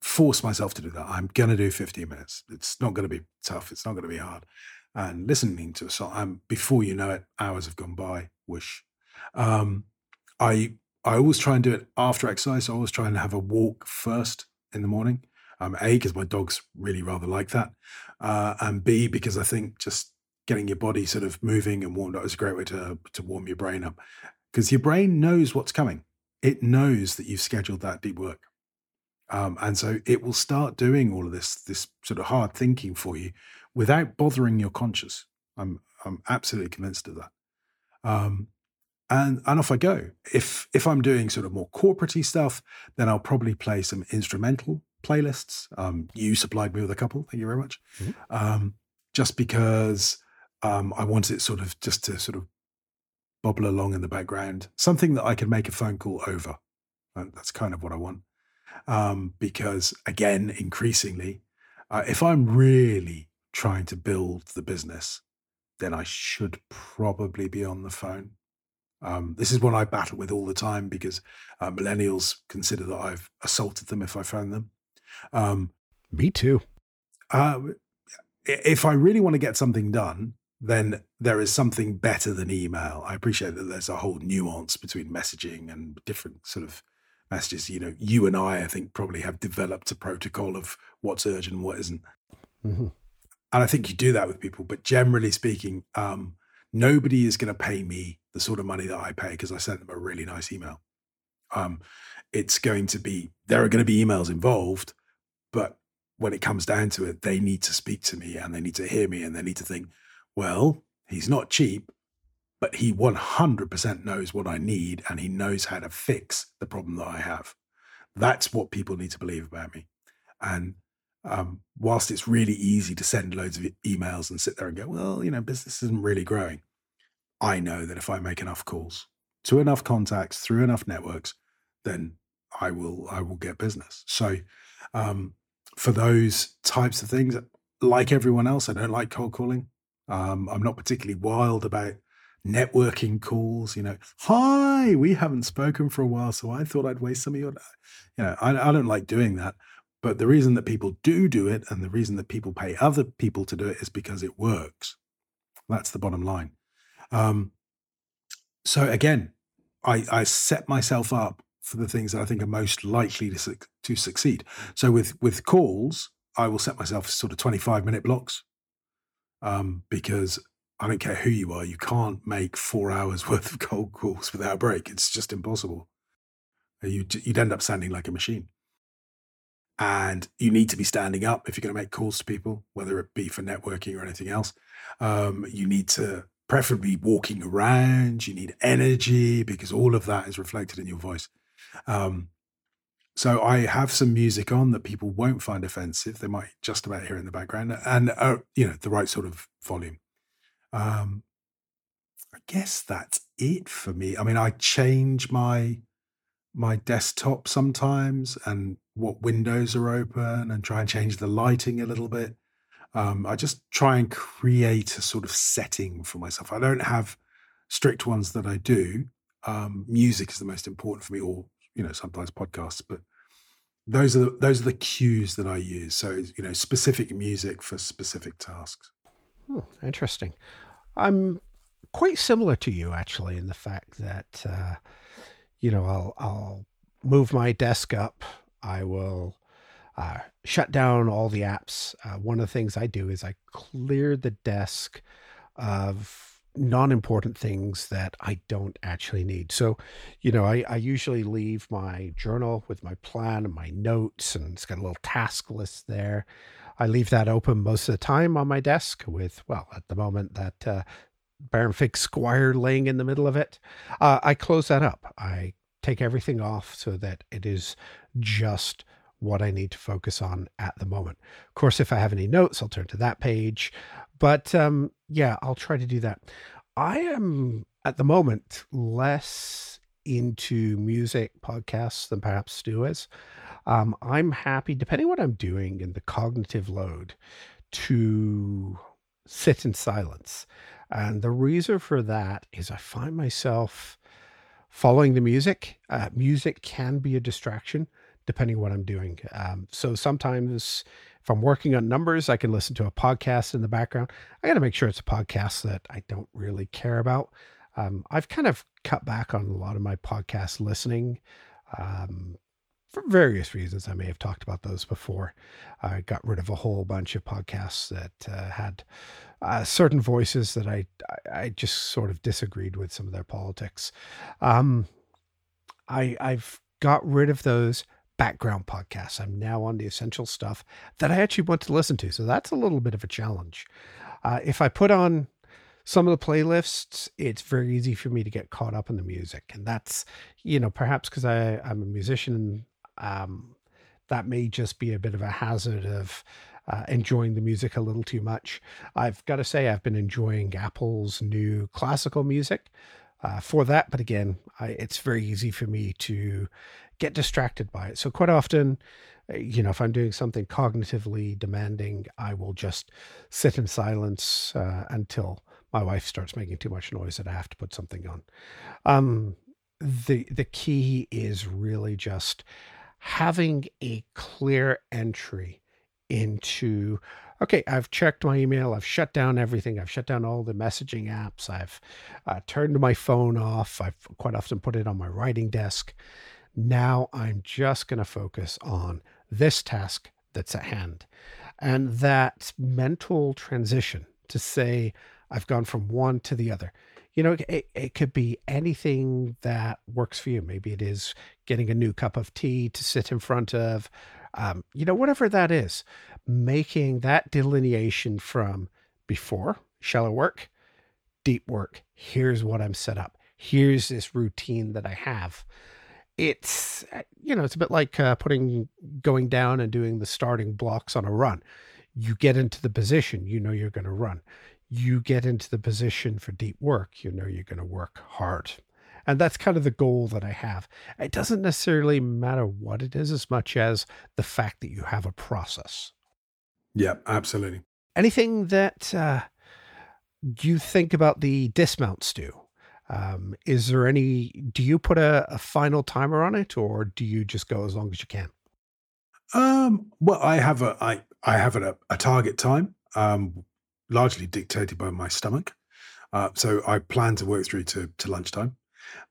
force myself to do that. I'm going to do 15 minutes. It's not going to be tough. It's not going to be hard. And listening to a song, I'm, before you know it, hours have gone by. Wish. Um, I I always try and do it after exercise. I always try and have a walk first in the morning. Um, a because my dogs really rather like that, uh, and B because I think just getting your body sort of moving and warmed up is a great way to to warm your brain up because your brain knows what's coming. It knows that you've scheduled that deep work. Um, and so it will start doing all of this this sort of hard thinking for you without bothering your conscious. I'm I'm absolutely convinced of that. Um, and and off I go. If if I'm doing sort of more corporatey stuff, then I'll probably play some instrumental playlists. Um, you supplied me with a couple. Thank you very much. Mm-hmm. Um, just because um, I want it sort of just to sort of bobble along in the background, something that I can make a phone call over. And that's kind of what I want um, because again, increasingly, uh, if I'm really trying to build the business, then I should probably be on the phone. Um, this is what I battle with all the time because uh, millennials consider that I've assaulted them if I phone them. Um, Me too. Uh, if I really want to get something done, then there is something better than email. I appreciate that there's a whole nuance between messaging and different sort of messages. You know, you and I, I think, probably have developed a protocol of what's urgent and what isn't. Mm-hmm. And I think you do that with people. But generally speaking, um, nobody is going to pay me the sort of money that I pay because I sent them a really nice email. Um, it's going to be, there are going to be emails involved, but when it comes down to it, they need to speak to me and they need to hear me and they need to think, well, he's not cheap, but he 100% knows what I need and he knows how to fix the problem that I have. That's what people need to believe about me. And um, whilst it's really easy to send loads of emails and sit there and go, well, you know, business isn't really growing, I know that if I make enough calls to enough contacts through enough networks, then I will I will get business. So um, for those types of things, like everyone else, I don't like cold calling. Um, I'm not particularly wild about networking calls, you know, hi, we haven't spoken for a while, so I thought I'd waste some of your, you know, I, I don't like doing that. But the reason that people do do it and the reason that people pay other people to do it is because it works. That's the bottom line. Um, so again, I, I set myself up for the things that I think are most likely to, su- to succeed. So with with calls, I will set myself sort of 25 minute blocks um, because I don't care who you are, you can't make four hours (laughs) worth of cold calls without a break. It's just impossible. You'd, you'd end up sounding like a machine. And you need to be standing up if you're going to make calls to people, whether it be for networking or anything else. Um, you need to preferably walking around. You need energy because all of that is reflected in your voice. Um, so I have some music on that people won't find offensive. They might just about hear in the background, and uh, you know the right sort of volume. Um, I guess that's it for me. I mean, I change my my desktop sometimes and what windows are open and try and change the lighting a little bit. Um, I just try and create a sort of setting for myself. I don't have strict ones that I do. Um, music is the most important for me, or you know, sometimes podcasts, but those are the, those are the cues that I use. So you know, specific music for specific tasks. Hmm, interesting. I'm quite similar to you actually in the fact that uh, you know I'll I'll move my desk up. I will uh, shut down all the apps. Uh, one of the things I do is I clear the desk of non-important things that I don't actually need. So, you know, I, I usually leave my journal with my plan and my notes, and it's got a little task list there. I leave that open most of the time on my desk with, well, at the moment that uh, Baron Fig Squire laying in the middle of it. Uh, I close that up. I take everything off so that it is just what I need to focus on at the moment. Of course, if I have any notes, I'll turn to that page. But um, yeah, I'll try to do that. I am at the moment less into music podcasts than perhaps Stu is. Um, I'm happy, depending what I'm doing and the cognitive load, to sit in silence. And the reason for that is I find myself following the music. Uh, music can be a distraction depending what I'm doing. Um, so sometimes if I'm working on numbers, I can listen to a podcast in the background. I got to make sure it's a podcast that I don't really care about. Um, I've kind of cut back on a lot of my podcast listening um, for various reasons. I may have talked about those before. I got rid of a whole bunch of podcasts that uh, had uh, certain voices that I, I just sort of disagreed with some of their politics. Um, I I've got rid of those background podcasts. I'm now on the essential stuff that I actually want to listen to. So that's a little bit of a challenge. Uh, if I put on some of the playlists, it's very easy for me to get caught up in the music. And that's, you know, perhaps because I'm a musician, um, that may just be a bit of a hazard of uh, enjoying the music a little too much. I've got to say, I've been enjoying Apple's new classical music. Uh, for that. But again, I, it's very easy for me to get distracted by it. So quite often, uh, you know, if I'm doing something cognitively demanding, I will just sit in silence uh, until my wife starts making too much noise that I have to put something on. Um, the the key is really just having a clear entry into okay i've checked my email i've shut down everything i've shut down all the messaging apps i've uh, turned my phone off i've quite often put it on my writing desk now I'm just going to focus on this task that's at hand. And that mental transition to say, I've gone from one to the other. You know, it, it could be anything that works for you. Maybe it is getting a new cup of tea to sit in front of, um, you know, whatever that is, making that delineation from before shallow work, deep work. Here's what I'm set up. Here's this routine that I have it's uh, you know it's a bit like uh, putting going down and doing the starting blocks on a run. You get into the position you know you're going to run. You get into the position for deep work you know you're going to work hard. And that's kind of the goal that i have. It doesn't necessarily matter what it is as much as the fact that you have a process. Yeah absolutely. Anything that uh, you think about the dismounts do um, is there any, do you put a, a, final timer on it or do you just go as long as you can? Um, well, I have a, I, I have a, a target time, um, largely dictated by my stomach. Uh, so I plan to work through to, to lunchtime.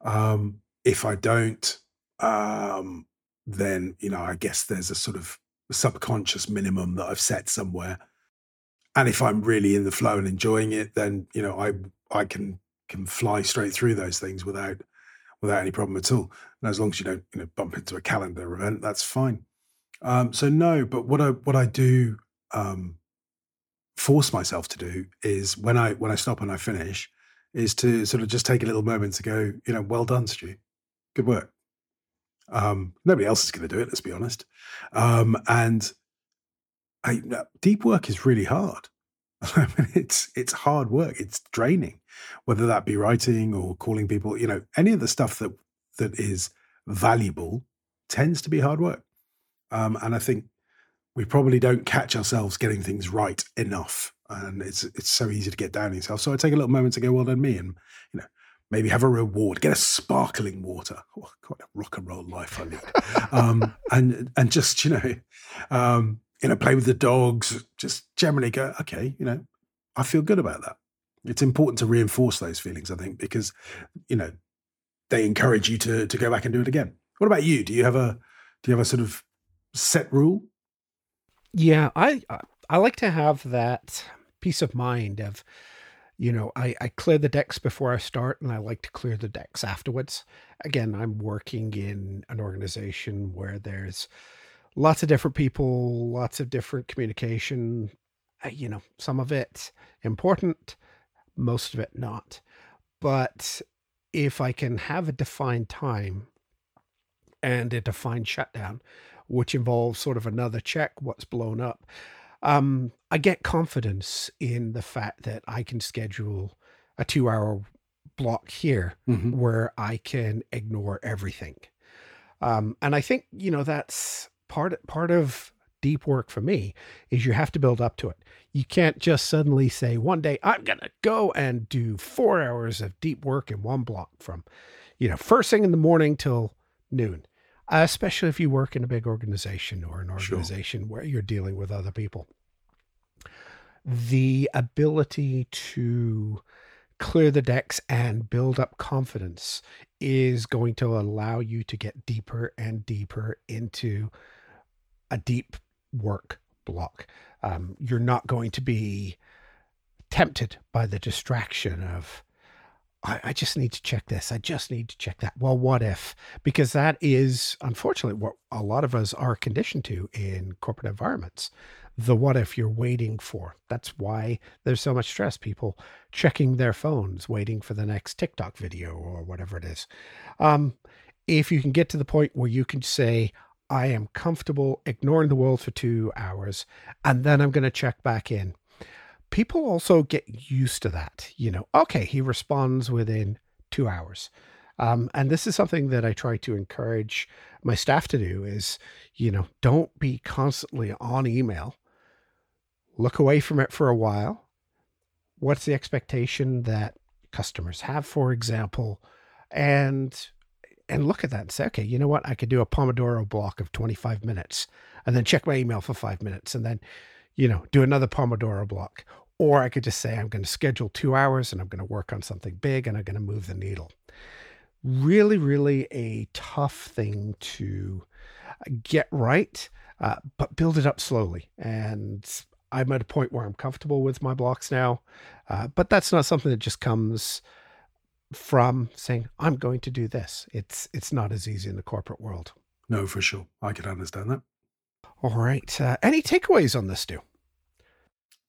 Um, if I don't, um, then, you know, I guess there's a sort of subconscious minimum that I've set somewhere. And if I'm really in the flow and enjoying it, then, you know, I, I can can fly straight through those things without without any problem at all. And as long as you don't you know bump into a calendar event, that's fine. Um, so no, but what I what I do um, force myself to do is when I when I stop and I finish, is to sort of just take a little moment to go, you know, well done, Stu. Good work. Um, nobody else is going to do it, let's be honest. Um, and I, deep work is really hard. (laughs) I mean, it's it's hard work. It's draining, whether that be writing or calling people. You know, any of the stuff that that is valuable tends to be hard work. Um, and I think we probably don't catch ourselves getting things right enough. And it's it's so easy to get down on yourself. So I take a little moment to go, well done me, and you know, maybe have a reward, get a sparkling water. Oh, quite a rock and roll life I lead. um, and and just you know, um, you know, play with the dogs. Just generally go, okay, you know, I feel good about that. It's important to reinforce those feelings, I think, because you know they encourage you to to go back and do it again. What about you? Do you have a do you have a sort of set rule? Yeah, I I like to have that peace of mind of, you know, I, I clear the decks before I start and I like to clear the decks afterwards. Again, I'm working in an organization where there's lots of different people, lots of different communication, uh, you know, some of it important, most of it not. But if I can have a defined time and a defined shutdown, which involves sort of another check, what's blown up. Um, I get confidence in the fact that I can schedule a two hour block here mm-hmm. where I can ignore everything. Um, and I think, you know, that's part, part of deep work for me is you have to build up to it. You can't just suddenly say one day I'm going to go and do 4 hours of deep work in one block from you know first thing in the morning till noon uh, especially if you work in a big organization or an organization sure. where you're dealing with other people. The ability to clear the decks and build up confidence is going to allow you to get deeper and deeper into a deep work block. Um, you're not going to be tempted by the distraction of I, I just need to check this. I just need to check that. Well, what if? Because that is unfortunately what a lot of us are conditioned to in corporate environments. The what if you're waiting for. That's why there's so much stress. People checking their phones, waiting for the next TikTok video or whatever it is. Um, if you can get to the point where you can say, I am comfortable ignoring the world for two hours, and then I'm going to check back in people also get used to that. You know, okay, he responds within two hours. Um, and this is something that I try to encourage my staff to do is, you know, don't be constantly on email. Look away from it for a while. What's the expectation that customers have, for example? And and look at that and say, okay, you know what? I could do a Pomodoro block of 25 minutes and then check my email for five minutes and then, you know, do another Pomodoro block. Or I could just say, I'm going to schedule two hours and I'm going to work on something big and I'm going to move the needle. Really, really a tough thing to get right, uh, but build it up slowly. And I'm at a point where I'm comfortable with my blocks now, uh, but that's not something that just comes from saying I'm going to do this. It's it's not as easy in the corporate world. No, for sure, I can understand that. All right. Uh, any takeaways on this, Stu?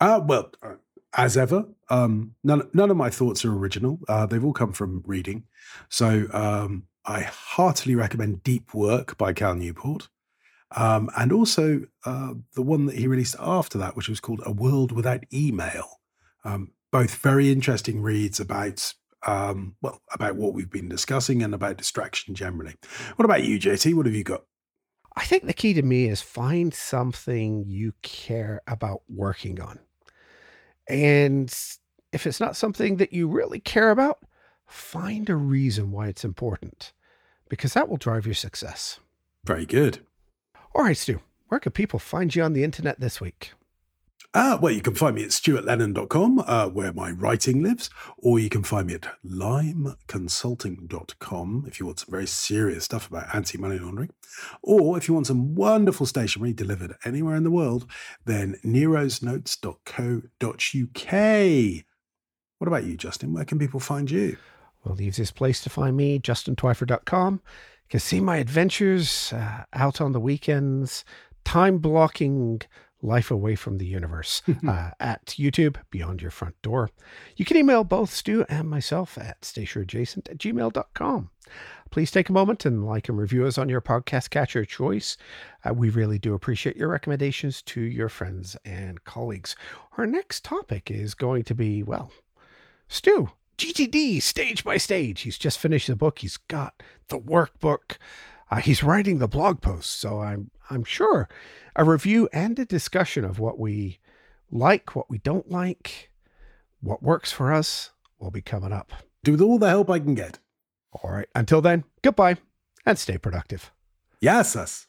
Uh, well, uh, as ever, um, none none of my thoughts are original. Uh, they've all come from reading. So um, I heartily recommend Deep Work by Cal Newport. Um, and also uh, the one that he released after that, which was called A World Without Email. Um, both very interesting reads about um, well about what we've been discussing and about distraction generally. What about you, JT? What have you got? I think the key to me is find something you care about working on. And if it's not something that you really care about, find a reason why it's important because that will drive your success. Very good. All right, Stu, where can people find you on the internet this week? Uh, well, you can find me at stuartlennon.com, uh, where my writing lives, or you can find me at limeconsulting.com if you want some very serious stuff about anti money laundering. Or if you want some wonderful stationery delivered anywhere in the world, then nerosnotes.co.uk. What about you, Justin? Where can people find you? Well, the easiest place to find me, justintwyford.com. You can see my adventures uh, out on the weekends, time blocking life away from the universe (laughs) uh, at YouTube, Beyond Your Front Door. You can email both Stu and myself at stationeryadjacent at gmail.com. Please take a moment and like and review us on your podcast catcher choice. Uh, we really do appreciate your recommendations to your friends and colleagues. Our next topic is going to be, well, Stu, GTD, stage by stage. He's just finished the book. He's got the workbook. Uh, he's writing the blog post. So I'm I'm sure a review and a discussion of what we like, what we don't like, what works for us will be coming up. Do with all the help I can get. All right. Until then, goodbye and stay productive. Yes, us.